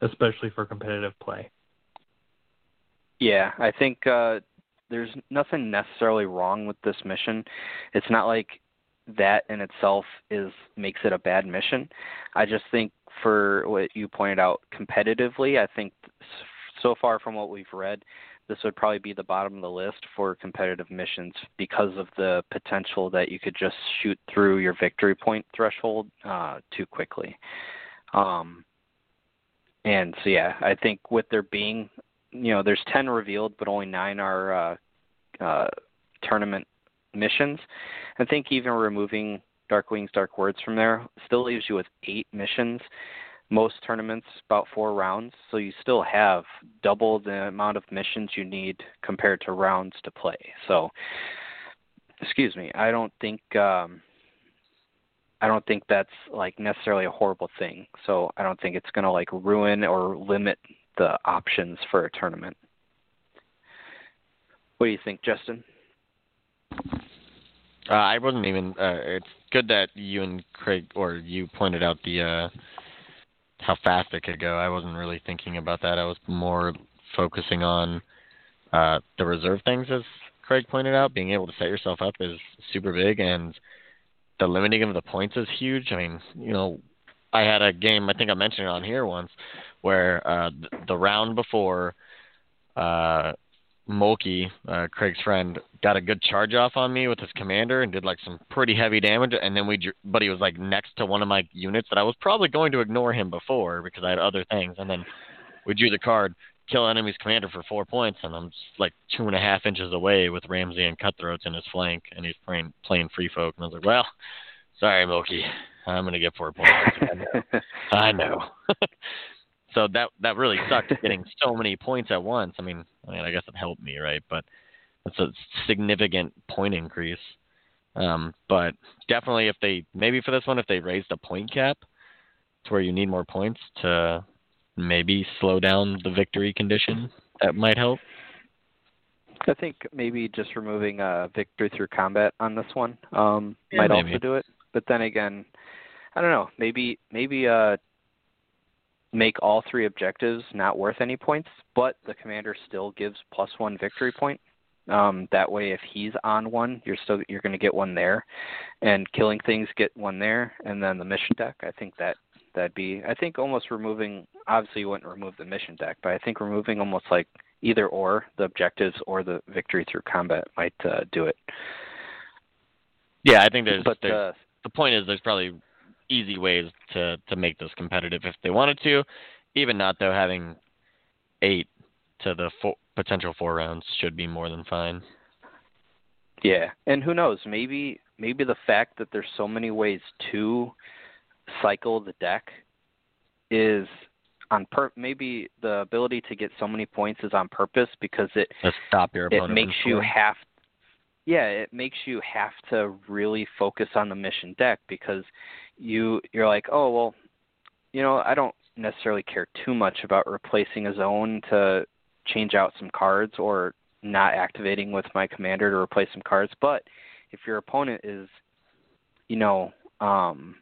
especially for competitive play. Yeah, I think uh, there's nothing necessarily wrong with this mission. It's not like that in itself is makes it a bad mission. I just think for what you pointed out competitively, I think so far from what we've read, this would probably be the bottom of the list for competitive missions because of the potential that you could just shoot through your victory point threshold uh, too quickly. Um, and so yeah, I think with there being, you know, there's ten revealed, but only nine are uh, uh, tournament missions. I think even removing Dark Wings, Dark Words from there still leaves you with eight missions. Most tournaments about four rounds, so you still have double the amount of missions you need compared to rounds to play. So, excuse me, I don't think um, I don't think that's like necessarily a horrible thing. So I don't think it's going to like ruin or limit the options for a tournament. What do you think, Justin? Uh, I wasn't even. Uh, it's good that you and Craig or you pointed out the uh, how fast it could go. I wasn't really thinking about that. I was more focusing on uh, the reserve things, as Craig pointed out. Being able to set yourself up is super big, and the limiting of the points is huge. I mean, you know, I had a game I think I mentioned it on here once where uh, the, round before uh, Mulkey, uh, Craig's friend, got a good charge off on me with his commander and did like some pretty heavy damage. And then we, but he was like next to one of my units that I was probably going to ignore him before because I had other things. And then we drew the card, kill enemy's commander for four points, and I'm like two and a half inches away with Ramsay and Cutthroats in his flank, and he's playing playing free folk. And I was like, well, sorry, Mulkey. I'm gonna get four points. I know. I know. so that that really sucked getting so many points at once. I mean, I mean, I guess it helped me, right? But it's a significant point increase. Um, but definitely, if they maybe for this one, if they raised the point cap to where you need more points to maybe slow down the victory condition, that might help. I think maybe just removing uh, victory through combat on this one um, Yeah, might maybe. also do it. But then again, I don't know. Maybe maybe uh, make all three objectives not worth any points, but the commander still gives plus one victory point. Um, that way, if he's on one, you're still you're going to get one there, and killing things get one there, and then the mission deck. I think that that'd be. I think almost removing. Obviously, you wouldn't remove the mission deck, but I think removing almost like either or the objectives or the victory through combat might uh, do it. Yeah, I think there's, But there's uh, the point is there's probably easy ways to to make this competitive if they wanted to. Even not though, having eight to the four, potential four rounds should be more than fine. Yeah, and who knows? Maybe maybe the fact that there's so many ways to cycle the deck is on per. Maybe the ability to get so many points is on purpose because it To stop your it makes you have. Yeah, it makes you have to really focus on the mission deck because you you're like, oh well, you know, I don't necessarily care too much about replacing a zone to change out some cards or not activating with my commander to replace some cards. But if your opponent is, you know, um,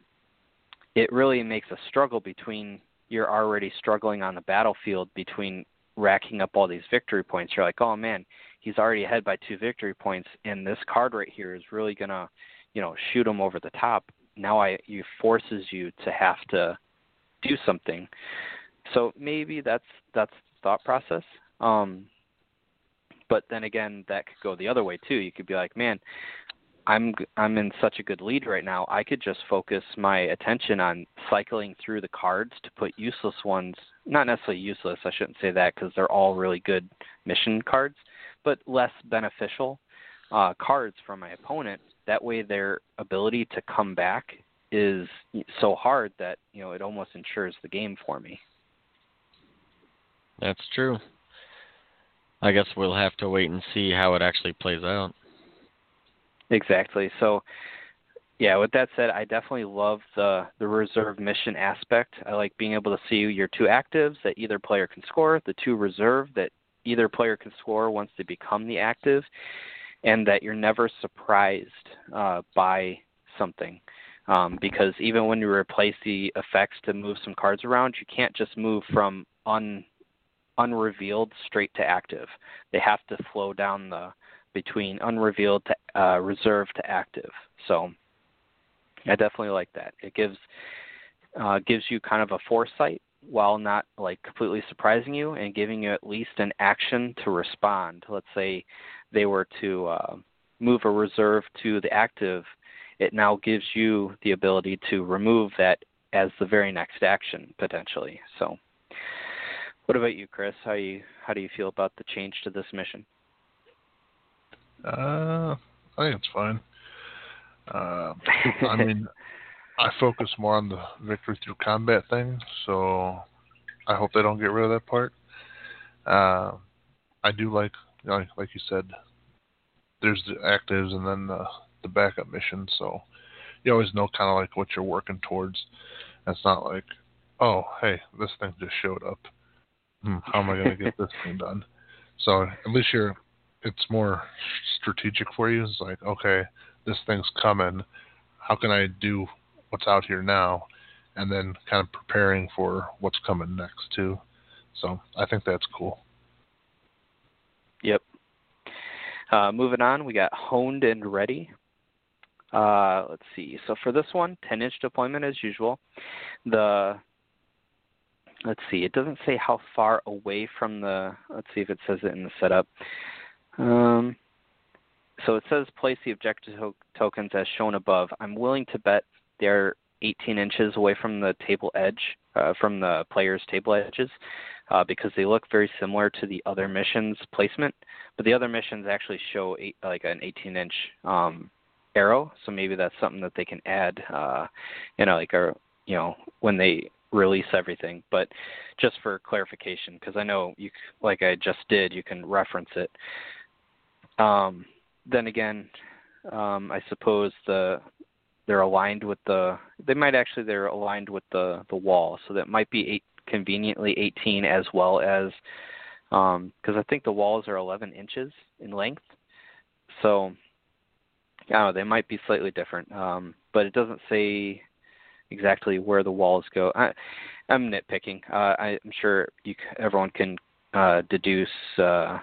it really makes a struggle between you're already struggling on the battlefield between racking up all these victory points. You're like, oh man, he's already ahead by two victory points, and this card right here is really gonna, you know, shoot him over the top. Now I you forces you to have to do something. So maybe that's that's the thought process. Um, but then again, that could go the other way too. You could be like, man, I'm I'm in such a good lead right now. I could just focus my attention on cycling through the cards to put useless ones. Not necessarily useless. I shouldn't say that because they're all really good mission cards, but less beneficial uh, cards from my opponent. That way, their ability to come back is so hard that you know it almost ensures the game for me. That's true. I guess we'll have to wait and see how it actually plays out. Exactly. So, yeah. With that said, I definitely love the the reserve mission aspect. I like being able to see your two actives that either player can score, the two reserve that either player can score once they become the active, and that you're never surprised uh, by something. Um, because even when you replace the effects to move some cards around, you can't just move from un unrevealed straight to active. They have to flow down the between unrevealed to uh, reserved to active. So I definitely like that. It gives uh, gives you kind of a foresight while not like completely surprising you and giving you at least an action to respond. Let's say they were to uh, move a reserve to the active, it now gives you the ability to remove that as the very next action potentially. So what about you, Chris? How you how do you feel about the change to this mission? Uh, I think it's fine. Uh, I mean, I focus more on the victory through combat thing, so I hope they don't get rid of that part. Uh, I do like, like, like you said, there's the actives and then the the backup missions, so you always know kind of like what you're working towards. It's not like, oh, hey, this thing just showed up. Hmm, how am I going to get this thing done? So at least you're it's more strategic for you. It's like, okay, this thing's coming. How can I do what's out here now? And then kind of preparing for what's coming next too. So I think that's cool. Yep. Uh, moving on, we got honed and ready. Uh, let's see. So for this one, 10 inch deployment as usual. The let's see. It doesn't say how far away from the. Let's see if it says it in the setup. Um, so it says place the objective to- tokens as shown above. I'm willing to bet they're 18 inches away from the table edge, uh, from the player's table edges, uh, because they look very similar to the other missions placement. But the other missions actually show eight, like an 18 inch um, arrow. So maybe that's something that they can add, uh, you know, like a you know when they release everything. But just for clarification, because I know you, like I just did, you can reference it. Um, then again, um, I suppose the they're aligned with the they might actually they're aligned with the the wall, so that might be eight, conveniently 18 as well as because um, I think the walls are 11 inches in length. So I don't know, they might be slightly different, um, but it doesn't say exactly where the walls go. I, I'm nitpicking. Uh, I, I'm sure you, everyone can uh, deduce uh,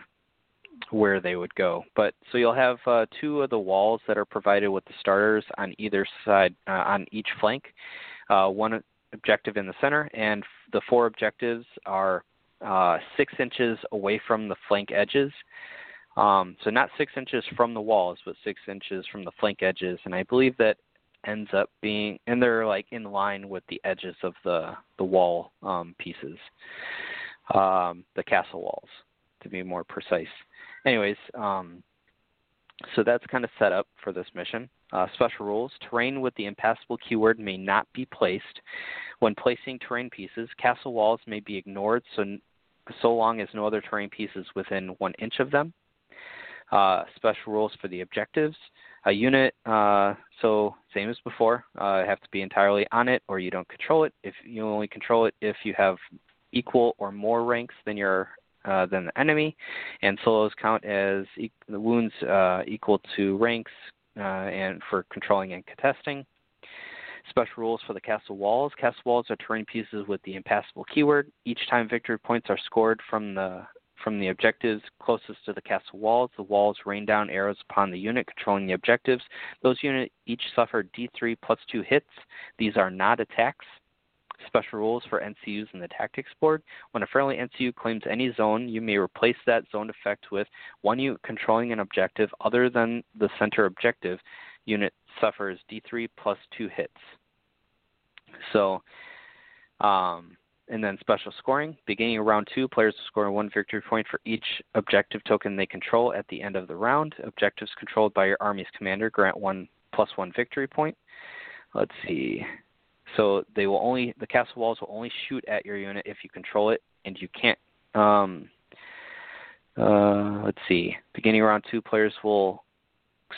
where they would go. But so you'll have uh, two of the walls that are provided with the starters on either side, uh, on each flank. Uh, one objective in the center, and the four objectives are uh, six inches away from the flank edges. Um, so not six inches from the walls, but six inches from the flank edges. And I believe that ends up being, and they're like in line with the edges of the the wall um, pieces, um, the castle walls, to be more precise. Anyways, um, so that's kind of set up for this mission. Uh, special rules: terrain with the impassable keyword may not be placed. When placing terrain pieces, castle walls may be ignored so so long as no other terrain pieces within one inch of them. Uh, special rules for the objectives. A unit, uh, so same as before, uh, have to be entirely on it or you don't control it. If you only control it if you have equal or more ranks than your uh, than the enemy, and solos count as e- the wounds uh, equal to ranks uh, and for controlling and contesting. Special rules for the castle walls. Castle walls are terrain pieces with the impassable keyword. Each time victory points are scored from the from the objectives closest to the castle walls, the walls rain down arrows upon the unit controlling the objectives. Those units each suffer D3 plus 2 hits. These are not attacks. Special rules for NCUs in the tactics board. When a friendly NCU claims any zone, you may replace that zone effect with one unit controlling an objective other than the center objective. Unit suffers D3 plus 2 hits. So, um, and then special scoring. Beginning of round two, players score one victory point for each objective token they control at the end of the round. Objectives controlled by your army's commander grant one plus one victory point. Let's see. So they will only the castle walls will only shoot at your unit if you control it, and you can't. Um, uh, let's see. Beginning round two, players will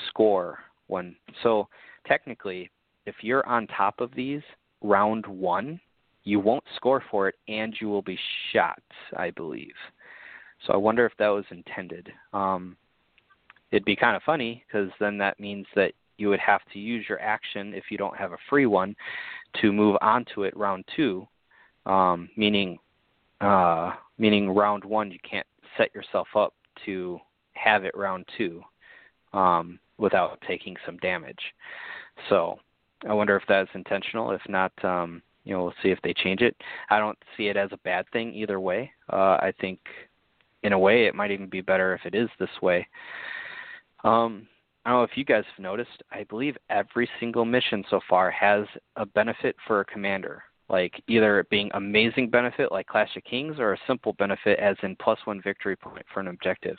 score one. So technically, if you're on top of these, round one, you won't score for it and you will be shot, I believe. So I wonder if that was intended. Um, it'd be kind of funny because then that means that you would have to use your action if you don't have a free one to move on to it round two, um, meaning uh, meaning round one you can't set yourself up to have it round two um, without taking some damage. So I wonder if that's intentional. If not, um, you know, we'll see if they change it. I don't see it as a bad thing either way. Uh, I think, in a way, it might even be better if it is this way. Um, I don't know if you guys have noticed. I believe every single mission so far has a benefit for a commander, like either it being amazing benefit like Clash of Kings, or a simple benefit as in plus one victory point for an objective.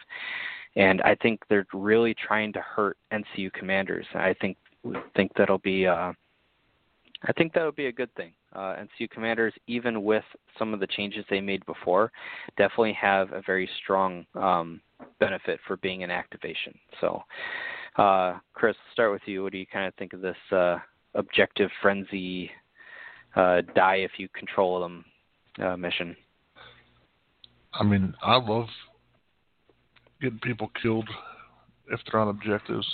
And I think they're really trying to hurt NCU commanders. I think think that'll be uh, I think that would be a good thing. Uh, NCU commanders, even with some of the changes they made before, definitely have a very strong um, benefit for being an activation. So, uh, Chris, start with you. What do you kind of think of this uh, objective frenzy uh, die if you control them uh, mission? I mean, I love getting people killed if they're on objectives.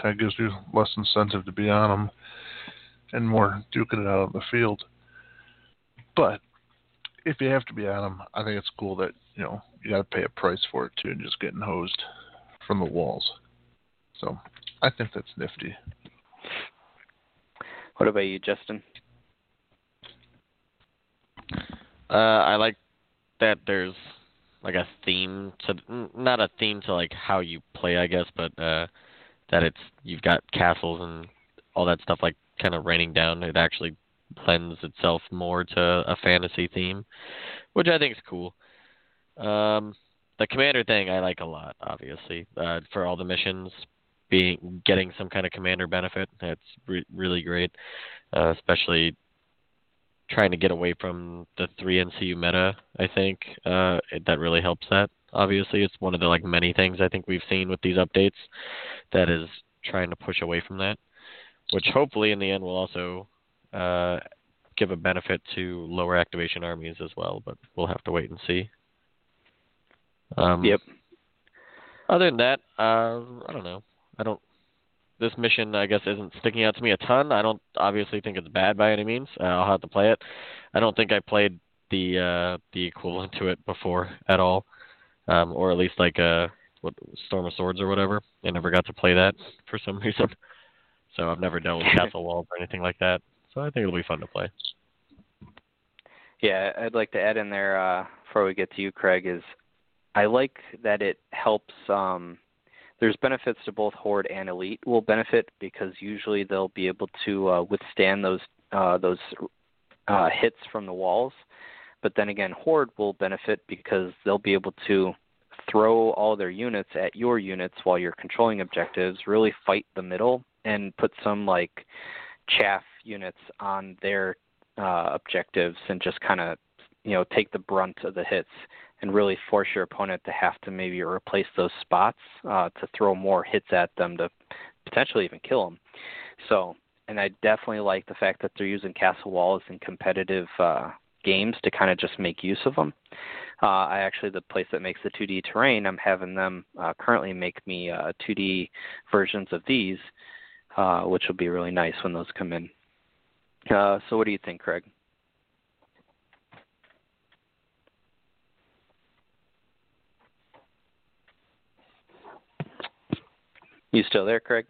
Kind of gives you less incentive to be on them and more duking it out on the field. But if you have to be on them, I think it's cool that you know you got to pay a price for it too, and just getting hosed from the walls. So I think that's nifty. What about you, Justin? Uh, I like that there's like a theme to not a theme to like how you play, I guess, but uh, that it's you've got castles and all that stuff like kind of raining down. It actually lends itself more to a fantasy theme, which I think is cool. Um, the commander thing I like a lot, obviously, uh, for all the missions. Being getting some kind of commander benefit. That's re- really great, uh, especially trying to get away from the three NCU meta. I think uh, it, that really helps that. Obviously, it's one of the like many things I think we've seen with these updates that is trying to push away from that, which hopefully in the end will also uh, give a benefit to lower activation armies as well. But we'll have to wait and see. Um, yep. Other than that, uh, I don't know. I don't. This mission, I guess, isn't sticking out to me a ton. I don't obviously think it's bad by any means. Uh, I'll have to play it. I don't think I played the uh, the equivalent to it before at all, um, or at least like a uh, what Storm of Swords or whatever. I never got to play that for some reason. So I've never dealt with Castle Walls or anything like that. So I think it'll be fun to play. Yeah, I'd like to add in there uh, before we get to you, Craig, is I like that it helps. Um, there's benefits to both Horde and Elite will benefit because usually they'll be able to uh, withstand those uh, those uh, hits from the walls. But then again, Horde will benefit because they'll be able to throw all their units at your units while you're controlling objectives, really fight the middle, and put some like chaff units on their uh, objectives and just kind of you know take the brunt of the hits and really force your opponent to have to maybe replace those spots uh, to throw more hits at them to potentially even kill them. So, and I definitely like the fact that they're using castle walls in competitive uh, games to kind of just make use of them. Uh, I actually, the place that makes the 2D terrain, I'm having them uh, currently make me uh, 2D versions of these, uh, which will be really nice when those come in. Uh, so, what do you think, Craig? You still there, Craig?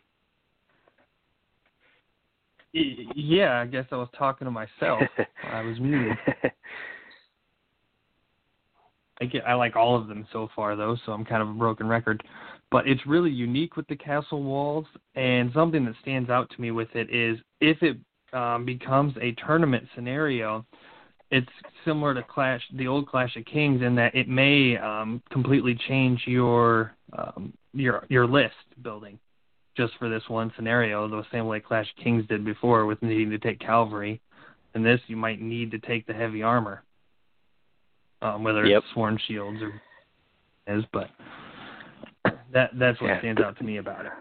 Yeah, I guess I was talking to myself. I was muted. I get I like all of them so far though, so I'm kind of a broken record. But it's really unique with the castle walls, and something that stands out to me with it is if it um, becomes a tournament scenario, it's similar to Clash, the old Clash of Kings, in that it may um, completely change your um, your your list building just for this one scenario, the same way Clash Kings did before with needing to take cavalry. In this, you might need to take the heavy armor, um, whether yep. it's sworn shields or is, but that that's what yeah. stands out to me about it.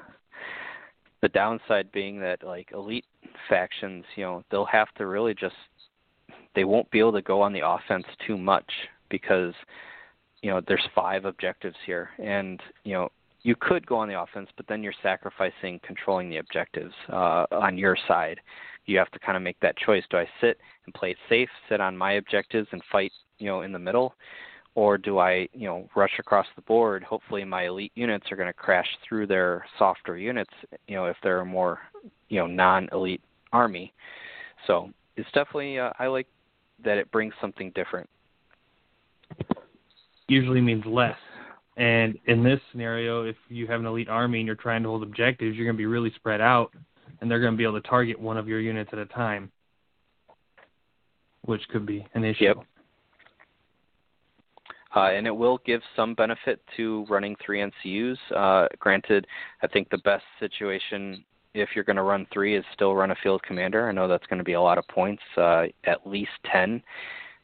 The downside being that like elite factions, you know, they'll have to really just they won't be able to go on the offense too much because you know there's five objectives here and you know you could go on the offense, but then you're sacrificing controlling the objectives uh, on your side. You have to kind of make that choice. Do I sit and play safe, sit on my objectives and fight, you know, in the middle, or do I, you know, rush across the board? Hopefully, my elite units are going to crash through their softer units, you know, if they're a more, you know, non-elite army. So it's definitely uh, I like that it brings something different. Usually means less and in this scenario, if you have an elite army and you're trying to hold objectives, you're going to be really spread out, and they're going to be able to target one of your units at a time, which could be an issue. Yep. Uh, and it will give some benefit to running three NCUs. Uh, granted, I think the best situation if you're going to run three is still run a field commander. I know that's going to be a lot of points, uh, at least ten.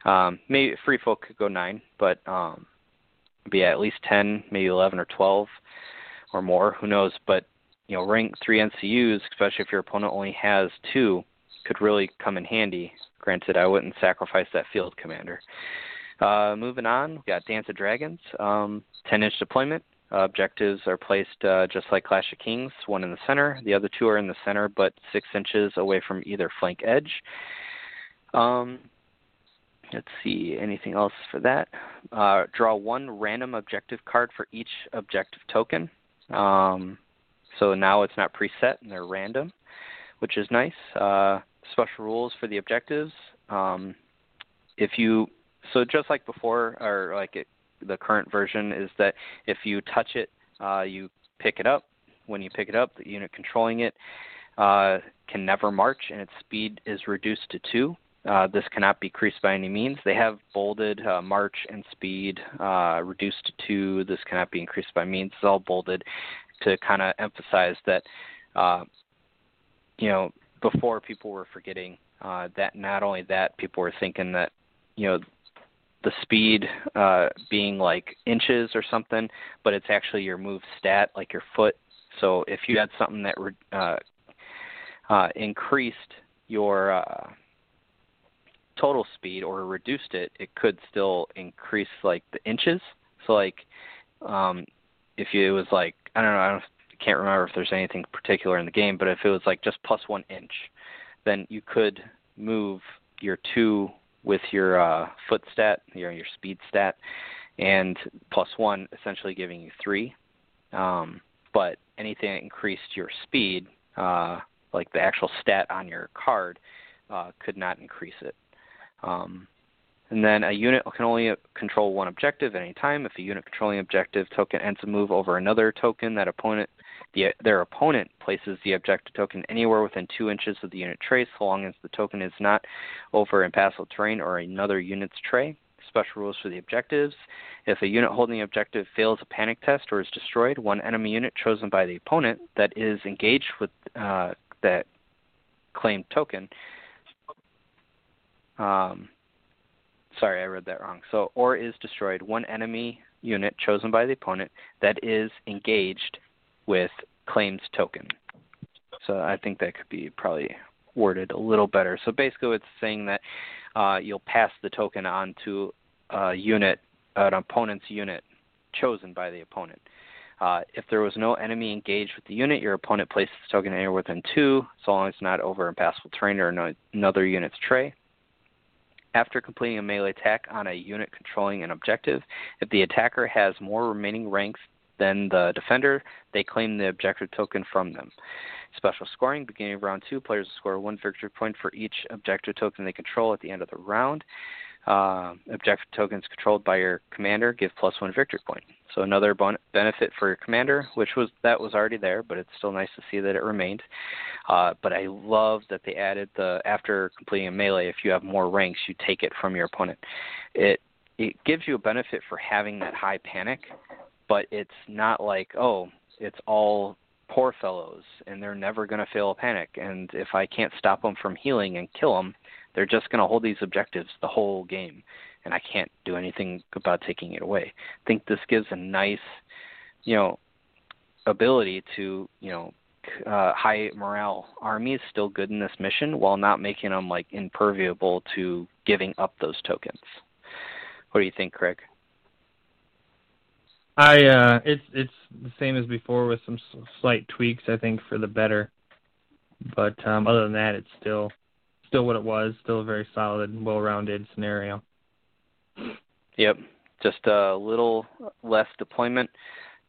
Um, maybe free folk could go nine, but um, be at least 10, maybe 11 or 12 or more. Who knows? But you know, rank three NCUs, especially if your opponent only has two, could really come in handy. Granted, I wouldn't sacrifice that field commander. Uh, moving on, we got Dance of Dragons, um, 10 inch deployment. Uh, objectives are placed uh, just like Clash of Kings, one in the center. The other two are in the center, but six inches away from either flank edge. Um, Let's see, anything else for that? Uh, draw one random objective card for each objective token. Um, so now it's not preset and they're random, which is nice. Uh, special rules for the objectives. Um, if you so just like before, or like it, the current version is that if you touch it, uh, you pick it up. When you pick it up, the unit controlling it uh, can never march, and its speed is reduced to two. Uh, this cannot be increased by any means. They have bolded uh, March and Speed uh, reduced to. This cannot be increased by means. It's all bolded. to kind of emphasize that, uh, you know, before people were forgetting uh, that not only that people were thinking that, you know, the speed uh, being like inches or something, but it's actually your move stat, like your foot. So if you had something that uh, increased your total speed or reduced it, it could still increase like the inches. So like um, if you, it was like I don't know, I don't, can't remember if there's anything particular in the game, but if it was like just plus one inch, then you could move your two with your uh, foot stat, your your speed stat, and plus one, essentially giving you three. Um, but anything that increased your speed, uh, like the actual stat on your card, uh, could not increase it. Um, and then a unit can only control one objective at any time. If a unit controlling objective token ends a move over another token, that opponent, the, their opponent places the objective token anywhere within two inches of the unit tray, so long as the token is not over impassable terrain or another unit's tray. Special rules for the objectives. If a unit holding the objective fails a panic test or is destroyed, one enemy unit chosen by the opponent that is engaged with uh, that claimed token um, sorry, I read that wrong. So, or is destroyed one enemy unit chosen by the opponent that is engaged with claims token. So I think that could be probably worded a little better. So basically, it's saying that uh, you'll pass the token on to a unit, an opponent's unit chosen by the opponent. Uh, if there was no enemy engaged with the unit, your opponent places the token anywhere within two, so long as it's not over impassable terrain or no, another unit's tray. After completing a melee attack on a unit controlling an objective, if the attacker has more remaining ranks than the defender, they claim the objective token from them. Special scoring beginning of round two, players score one victory point for each objective token they control at the end of the round. Uh, objective tokens controlled by your commander give plus one victory point. So another bon- benefit for your commander, which was that was already there, but it's still nice to see that it remained. Uh, but I love that they added the after completing a melee, if you have more ranks, you take it from your opponent. It it gives you a benefit for having that high panic, but it's not like oh, it's all poor fellows and they're never going to fail a panic. And if I can't stop them from healing and kill them, they're just going to hold these objectives the whole game, and I can't do anything about taking it away. I think this gives a nice, you know, ability to, you know, uh, high morale armies still good in this mission while not making them like imperviable to giving up those tokens. What do you think, Craig? I uh, it's it's the same as before with some slight tweaks I think for the better, but um, other than that, it's still still what it was. Still a very solid, well-rounded scenario. Yep, just a little less deployment,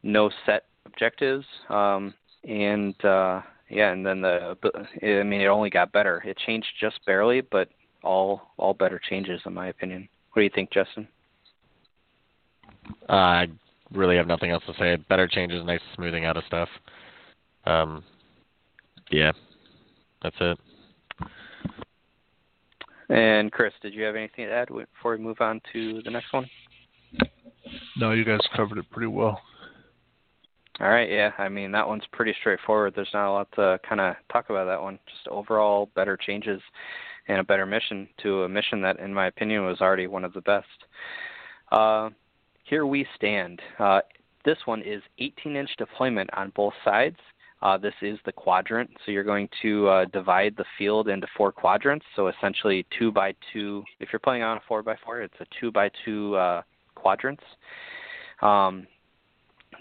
no set objectives, um, and uh, yeah, and then the I mean it only got better. It changed just barely, but all all better changes in my opinion. What do you think, Justin? Uh, I really have nothing else to say. Better changes, nice smoothing out of stuff. Um, yeah, that's it. And Chris, did you have anything to add before we move on to the next one? No, you guys covered it pretty well. All right, yeah. I mean, that one's pretty straightforward. There's not a lot to kind of talk about that one. Just overall better changes and a better mission to a mission that, in my opinion, was already one of the best. Uh, here we stand. Uh, this one is 18 inch deployment on both sides. Uh, this is the quadrant, so you're going to uh, divide the field into four quadrants. So essentially, two by two. If you're playing on a four by four, it's a two by two uh, quadrants. Um,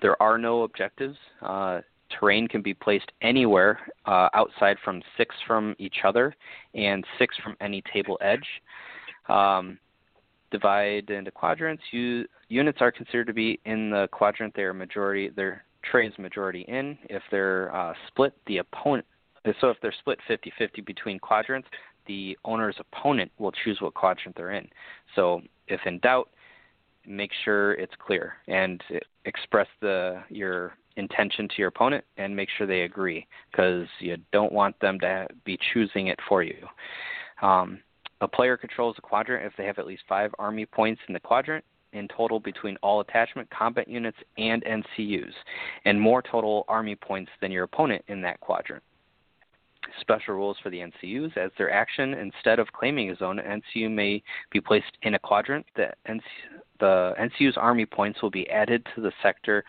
there are no objectives. Uh, terrain can be placed anywhere uh, outside from six from each other and six from any table edge. Um, divide into quadrants. Units are considered to be in the quadrant they are majority. They're trays majority in. If they're uh, split, the opponent. So if they're split 50-50 between quadrants, the owner's opponent will choose what quadrant they're in. So if in doubt, make sure it's clear and express the your intention to your opponent and make sure they agree because you don't want them to be choosing it for you. Um, a player controls a quadrant if they have at least five army points in the quadrant in total between all attachment combat units and NCUs, and more total army points than your opponent in that quadrant. Special rules for the NCUs as their action instead of claiming a zone, an NCU may be placed in a quadrant. The, NC, the NCU's army points will be added to the sector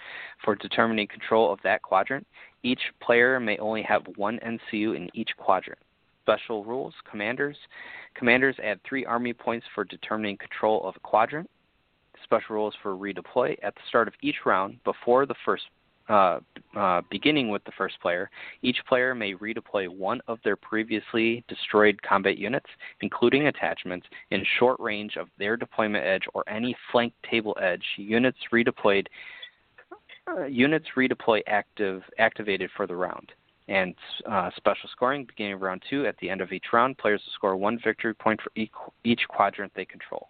for determining control of that quadrant. Each player may only have one NCU in each quadrant. Special rules commanders. Commanders add three army points for determining control of a quadrant. Special rules for redeploy at the start of each round before the first uh, uh, beginning with the first player, each player may redeploy one of their previously destroyed combat units, including attachments, in short range of their deployment edge or any flank table edge. Units redeployed. Uh, units redeploy active activated for the round. And uh, special scoring beginning of round two. At the end of each round, players will score one victory point for each, each quadrant they control.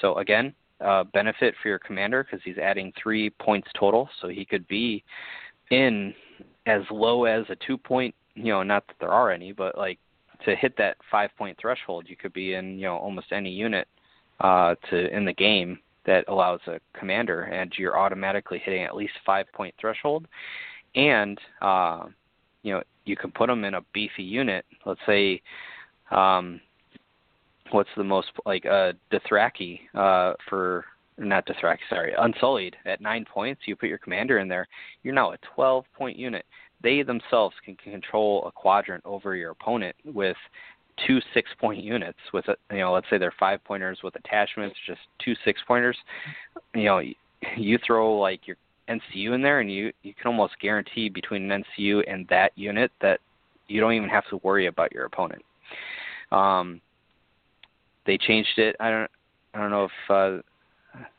So again, uh, benefit for your commander because he's adding three points total, so he could be in as low as a two point. You know, not that there are any, but like to hit that five point threshold, you could be in you know almost any unit uh, to in the game that allows a commander, and you're automatically hitting at least five point threshold, and uh, you know you can put them in a beefy unit. Let's say um, what's the most like uh Dothraki uh for not Dothraki, sorry, Unsullied at nine points. You put your commander in there, you're now a 12 point unit. They themselves can control a quadrant over your opponent with two six point units. With a, you know, let's say they're five pointers with attachments, just two six pointers. You know, you throw like your NCU in there, and you you can almost guarantee between an NCU and that unit that you don't even have to worry about your opponent. Um, they changed it. I don't I don't know if uh,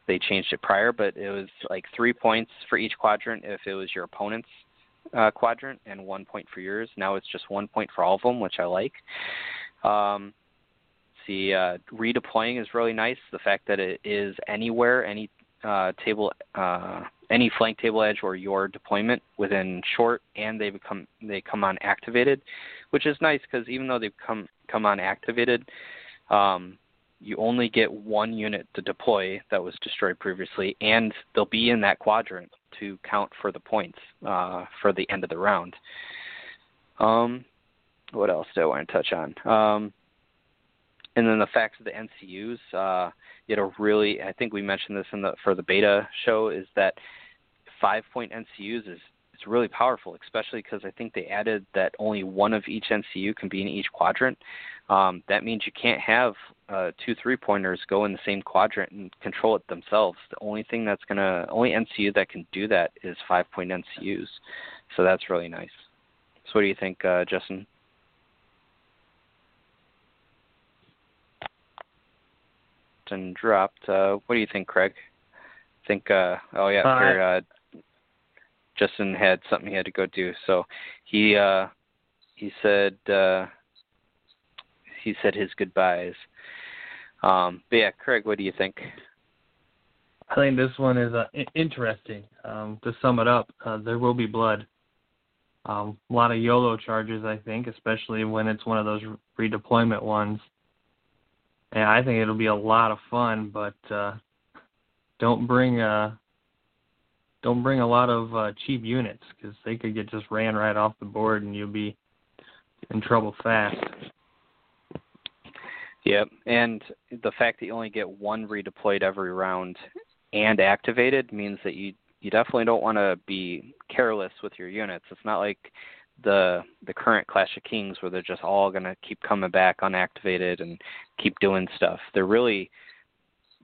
they changed it prior, but it was like three points for each quadrant if it was your opponent's uh, quadrant, and one point for yours. Now it's just one point for all of them, which I like. Um, see, uh, redeploying is really nice. The fact that it is anywhere, any uh, table, uh, any flank table edge or your deployment within short, and they become they come on activated, which is nice because even though they come come on activated, um, you only get one unit to deploy that was destroyed previously, and they'll be in that quadrant to count for the points uh, for the end of the round. Um, what else do I want to touch on? Um, and then the facts of the NCUs. Uh, know, really, I think we mentioned this in the for the beta show is that five point NCUs is it's really powerful, especially because I think they added that only one of each NCU can be in each quadrant. Um, that means you can't have uh, two three pointers go in the same quadrant and control it themselves. The only thing that's gonna only NCU that can do that is five point NCUs. So that's really nice. So what do you think, uh, Justin? And dropped. Uh, what do you think, Craig? I think. Uh, oh yeah, uh, here, uh, Justin had something he had to go do. So he uh, he said uh, he said his goodbyes. Um, but yeah, Craig, what do you think? I think this one is uh, interesting. Um, to sum it up, uh, there will be blood. Um, a lot of YOLO charges, I think, especially when it's one of those redeployment ones. And I think it'll be a lot of fun, but uh, don't bring uh, don't bring a lot of uh, cheap units because they could get just ran right off the board, and you'll be in trouble fast. Yep, and the fact that you only get one redeployed every round and activated means that you you definitely don't want to be careless with your units. It's not like the the current Clash of Kings where they're just all going to keep coming back unactivated and keep doing stuff. They're really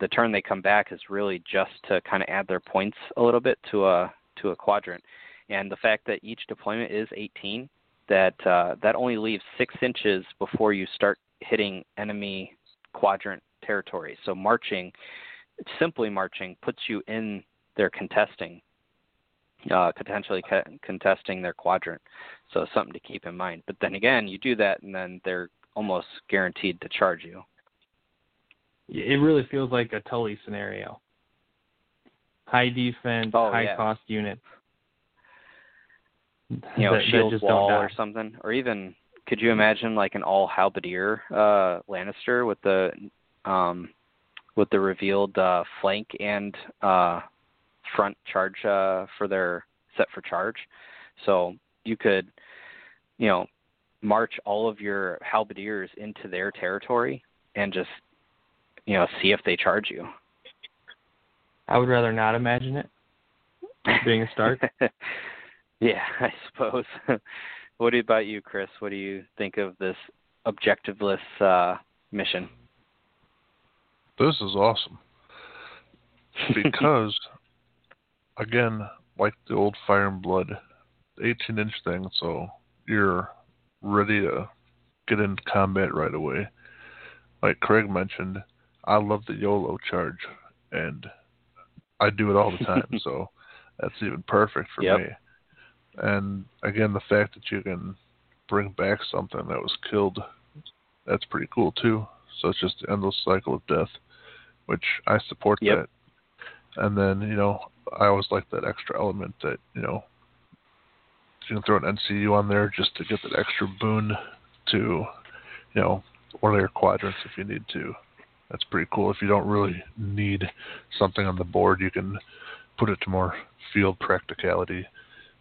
the turn they come back is really just to kind of add their points a little bit to a to a quadrant. And the fact that each deployment is 18, that uh, that only leaves six inches before you start hitting enemy quadrant territory. So marching, simply marching, puts you in their contesting, uh, potentially co- contesting their quadrant. So something to keep in mind. But then again, you do that, and then they're almost guaranteed to charge you. It really feels like a Tully scenario. High defense, oh, high yeah. cost units. You know, that, shield that just wall don't or something, or even could you imagine like an all halberdier uh, Lannister with the um, with the revealed uh, flank and uh, front charge uh, for their set for charge. So you could, you know, march all of your halberdiers into their territory and just, you know, see if they charge you. I would rather not imagine it being a start. yeah, I suppose. what about you, Chris? What do you think of this objectiveless uh, mission? This is awesome because, again, like the old Fire and Blood, 18 inch thing, so you're ready to get into combat right away. Like Craig mentioned, I love the YOLO charge, and I do it all the time, so that's even perfect for yep. me. And again, the fact that you can bring back something that was killed, that's pretty cool too. So it's just the endless cycle of death, which I support yep. that. And then, you know, I always like that extra element that, you know, you can throw an NCU on there just to get that extra boon to, you know, one of your quadrants if you need to. That's pretty cool. If you don't really need something on the board, you can put it to more field practicality,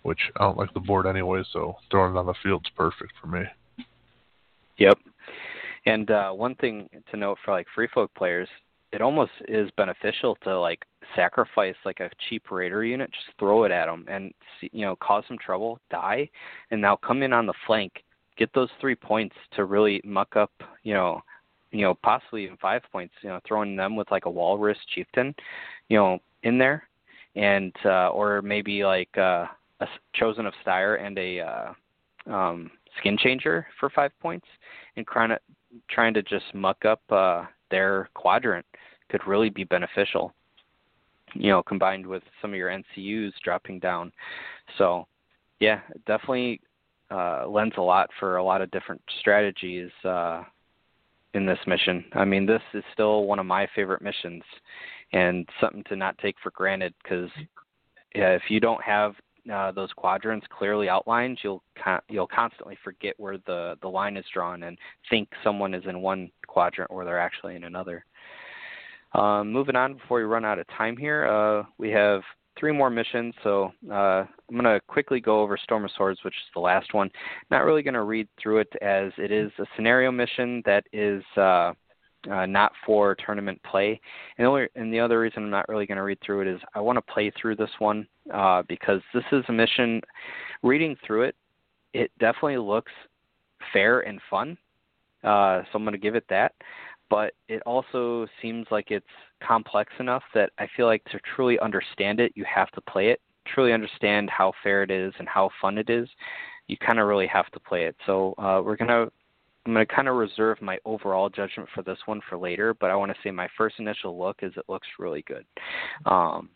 which I don't like the board anyway, so throwing it on the field's perfect for me. Yep. And uh, one thing to note for like free folk players, it almost is beneficial to like sacrifice like a cheap raider unit, just throw it at them and you know cause some trouble, die, and now come in on the flank, get those three points to really muck up, you know, you know possibly even five points, you know, throwing them with like a walrus chieftain, you know, in there, and uh, or maybe like uh, a chosen of Styr and a uh, um, skin changer for five points, and trying to trying to just muck up uh, their quadrant could really be beneficial. You know, combined with some of your NCUs dropping down. So, yeah, definitely uh, lends a lot for a lot of different strategies uh, in this mission. I mean, this is still one of my favorite missions, and something to not take for granted because yeah, if you don't have uh, those quadrants clearly outlined, you'll con- you'll constantly forget where the the line is drawn and think someone is in one quadrant where they're actually in another. Um, moving on before we run out of time here, uh, we have three more missions. So uh, I'm going to quickly go over Storm of Swords, which is the last one. Not really going to read through it as it is a scenario mission that is uh, uh, not for tournament play. And the, only, and the other reason I'm not really going to read through it is I want to play through this one uh, because this is a mission. Reading through it, it definitely looks fair and fun. Uh, so I'm going to give it that but it also seems like it's complex enough that I feel like to truly understand it, you have to play it. Truly understand how fair it is and how fun it is, you kind of really have to play it. So uh, we're gonna, I'm gonna kind of reserve my overall judgment for this one for later. But I want to say my first initial look is it looks really good, um,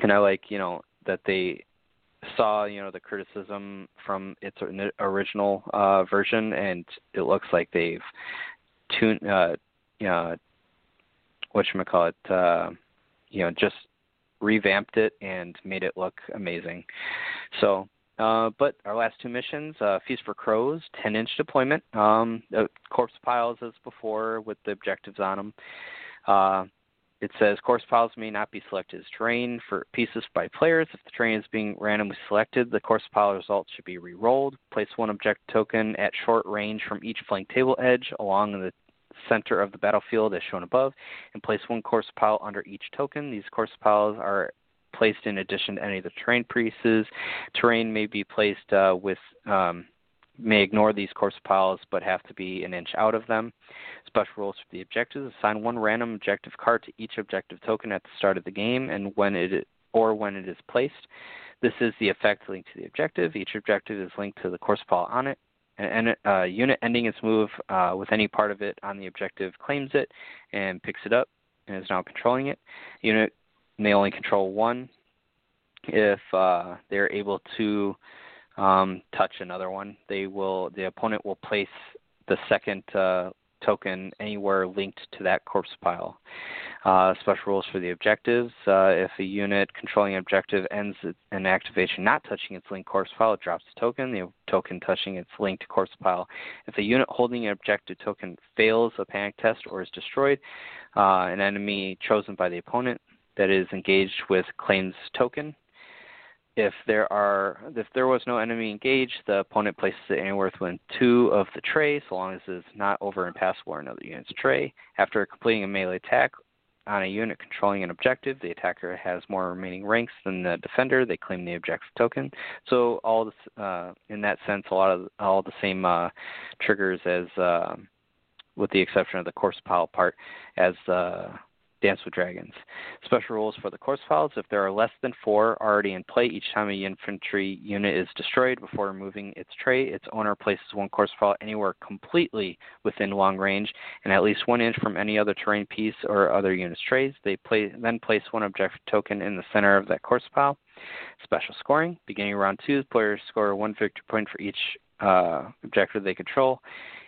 and I like you know that they saw you know the criticism from its original uh, version, and it looks like they've tune uh uh what should call it uh you know just revamped it and made it look amazing so uh, but our last two missions, uh, Feast for Crows, 10 inch deployment, um, uh, corpse piles as before with the objectives on them. Uh, it says corpse piles may not be selected as terrain for pieces by players. If the terrain is being randomly selected, the corpse pile results should be re-rolled. Place one object token at short range from each flank table edge along the center of the battlefield as shown above, and place one corpse pile under each token. These corpse piles are placed in addition to any of the terrain pieces. Terrain may be placed uh, with um, may ignore these corpse piles but have to be an inch out of them. Special rules for the objectives: assign one random objective card to each objective token at the start of the game, and when it or when it is placed. This is the effect linked to the objective. Each objective is linked to the corpse pile on it. An uh, unit ending its move uh, with any part of it on the objective claims it and picks it up and is now controlling it. Unit may only control one if uh, they're able to um, touch another one. They will the opponent will place the second uh, token anywhere linked to that corpse pile. Uh, special rules for the objectives. Uh, if a unit controlling an objective ends an activation not touching its linked corpse pile, it drops the token. The token touching its linked corpse pile. If a unit holding an objective token fails a panic test or is destroyed, uh, an enemy chosen by the opponent that is engaged with claims token if there are if there was no enemy engaged, the opponent places it anywhere within two of the tray, so long as it is not over impassable or another unit's tray. After completing a melee attack on a unit controlling an objective, the attacker has more remaining ranks than the defender. They claim the objective token. So all this, uh, in that sense, a lot of all the same uh, triggers as, uh, with the exception of the corpse pile part, as uh, Dance with Dragons. Special rules for the corpse piles. If there are less than four already in play, each time a infantry unit is destroyed before removing its tray, its owner places one corpse pile anywhere completely within long range and at least one inch from any other terrain piece or other unit's trays. They play, then place one objective token in the center of that corpse pile. Special scoring. Beginning round two, players score one victory point for each uh, objective they control,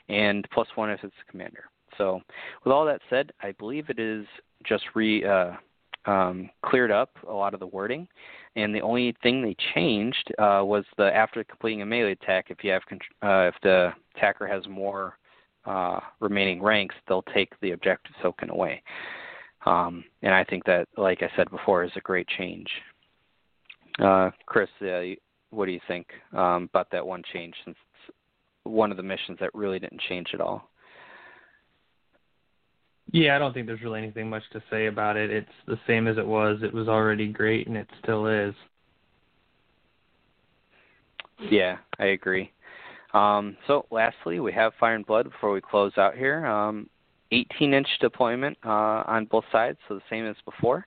and plus one if it's the commander. So, with all that said, I believe it is just re uh, um, cleared up a lot of the wording, and the only thing they changed uh, was the after completing a melee attack, if you have uh, if the attacker has more uh, remaining ranks, they'll take the objective token away. Um, and I think that, like I said before, is a great change. Uh, Chris, uh, what do you think um, about that one change? Since it's one of the missions that really didn't change at all. Yeah, I don't think there's really anything much to say about it. It's the same as it was. It was already great, and it still is. Yeah, I agree. Um, so, lastly, we have Fire and Blood before we close out here. Um, 18 inch deployment uh, on both sides, so the same as before.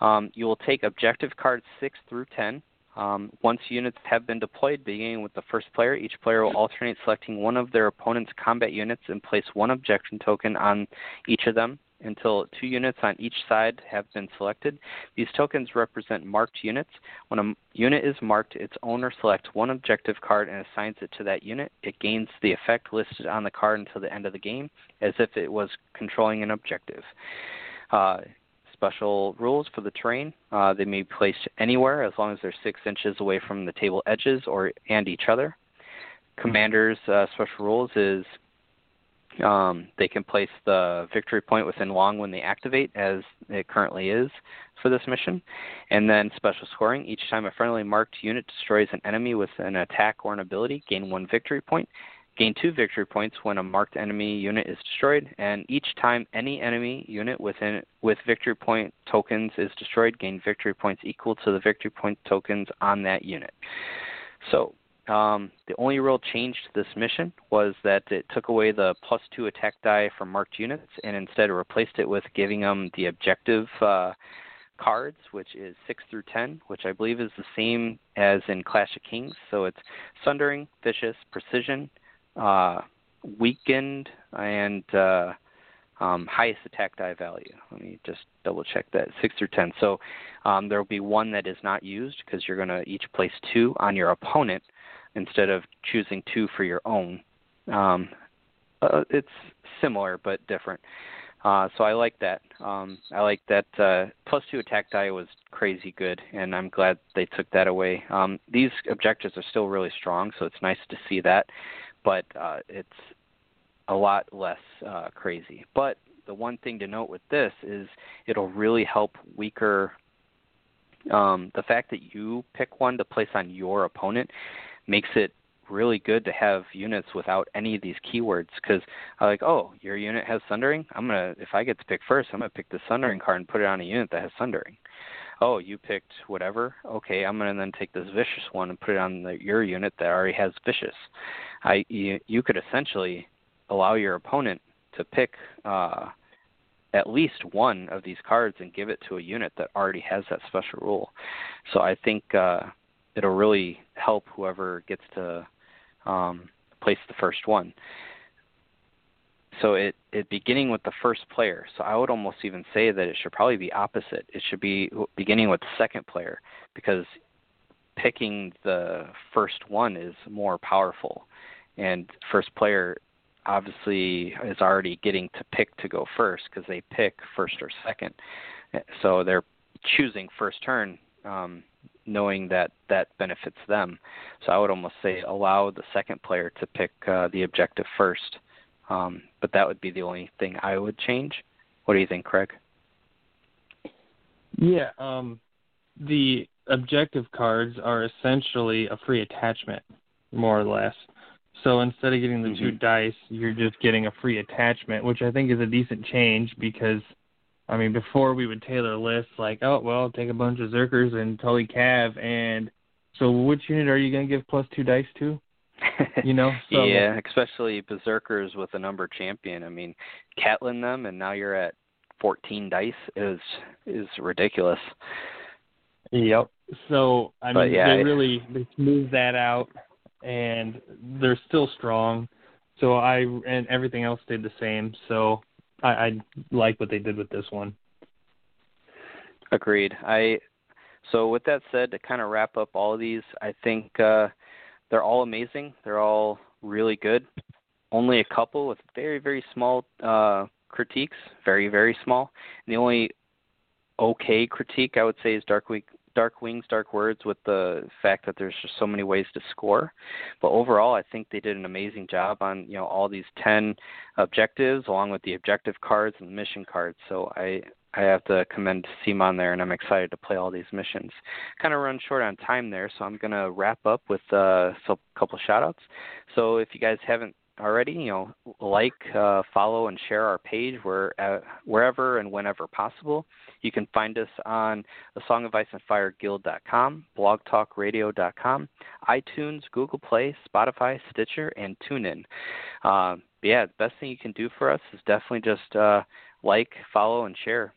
Um, you will take objective cards 6 through 10 um, once units have been deployed, beginning with the first player, each player will alternate selecting one of their opponent's combat units and place one objection token on each of them until two units on each side have been selected. These tokens represent marked units. When a unit is marked, its owner selects one objective card and assigns it to that unit. It gains the effect listed on the card until the end of the game, as if it was controlling an objective. Uh, special rules for the terrain. Uh, they may be placed anywhere as long as they're six inches away from the table edges or and each other. Commanders' uh, special rules is um, they can place the victory point within long when they activate, as it currently is for this mission. And then special scoring. Each time a friendly marked unit destroys an enemy with an attack or an ability, gain one victory point. Gain two victory points when a marked enemy unit is destroyed, and each time any enemy unit within with victory point tokens is destroyed, gain victory points equal to the victory point tokens on that unit. So um, the only real change to this mission was that it took away the plus two attack die from marked units and instead replaced it with giving them the objective uh, cards, which is 6 through 10, which I believe is the same as in Clash of Kings. So it's Sundering, Vicious, Precision, uh, weakened and uh, um, highest attack die value. Let me just double check that six through ten. So um, there will be one that is not used because you're going to each place two on your opponent instead of choosing two for your own. Um, uh, it's similar but different. Uh, so I like that. Um, I like that uh, plus two attack die was crazy good, and I'm glad they took that away. Um, these objectives are still really strong, so it's nice to see that but uh, it's a lot less uh, crazy. But the one thing to note with this is it'll really help weaker. Um, the fact that you pick one to place on your opponent makes it really good to have units without any of these keywords because like oh your unit has sundering i'm gonna if i get to pick first i'm gonna pick the sundering card and put it on a unit that has sundering oh, you picked whatever. Okay, I'm to then take this vicious one and put it on the, your unit that already has vicious. I you, you could essentially allow your opponent to pick uh, at least one of these cards and give it to a unit that already has that special rule. So I think uh, it'll really help whoever gets to um, place the first one so it it beginning with the first player. So I would almost even say that it should probably be opposite. It should be beginning with the second player because picking the first one is more powerful. And first player, obviously is already getting to pick to go first because they pick first or second. So they're choosing first turn, um, knowing that that benefits them. So I would almost say allow the second player to pick uh, the objective first. Um, but that would be the only thing I would change. What do you think, Craig? Yeah, um, the objective cards are essentially a free attachment, more or less. So instead of getting the mm-hmm. two dice, you're just getting a free attachment, which I think is a decent change because, I mean, before we would tailor lists like, oh, well, take a bunch of Zerkers and Tully Cav, and so which unit are you going to give plus two dice to? You know? So, yeah, especially Berserkers with an Umber champion. I mean, Catelyn them, and now you're at 14 dice is is ridiculous. Yep. So I mean, yeah, they really they smooth that out, and they're still strong. So I and everything else stayed the same. So I, I like what they did with this one. Agreed. I so with that said, to kind of wrap up all of these, I think uh, they're all amazing. They're all really good. Only a couple with very very small uh, critiques, very very small. And the only okay critique I would say is Dark Week Dark Wings, Dark Words with the fact that there's just so many ways to score. But overall, I think they did an amazing job on you know all these ten objectives, along with the objective cards and the mission cards. So I I have to commend CMON there, and I'm excited to play all these missions. Kind of run short on time there, so I'm going to wrap up with uh, a couple shout outs. So if you guys haven't already, you know, like, uh, follow, and share our page where, uh, wherever and whenever possible. You can find us on the Song of Ice and Fire Guild.com, blogtalkradio.com, iTunes, Google Play, Spotify, Stitcher, and TuneIn. Uh, yeah, the best thing you can do for us is definitely just uh, like, follow, and share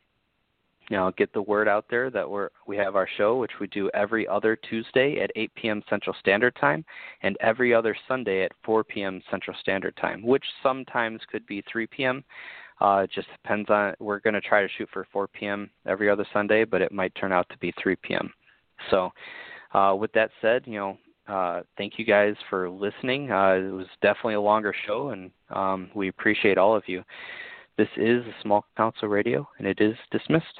you know, get the word out there that we're we have our show, which we do every other Tuesday at 8 p.m. Central Standard Time, and every other Sunday at 4 p.m. Central Standard Time, which sometimes could be 3 p.m. Uh, it just depends on. We're going to try to shoot for 4 p.m. every other Sunday, but it might turn out to be 3 p.m. So, uh, with that said, you know, uh, thank you guys for listening. Uh, it was definitely a longer show, and um, we appreciate all of you. This is a Small Council Radio, and it is dismissed.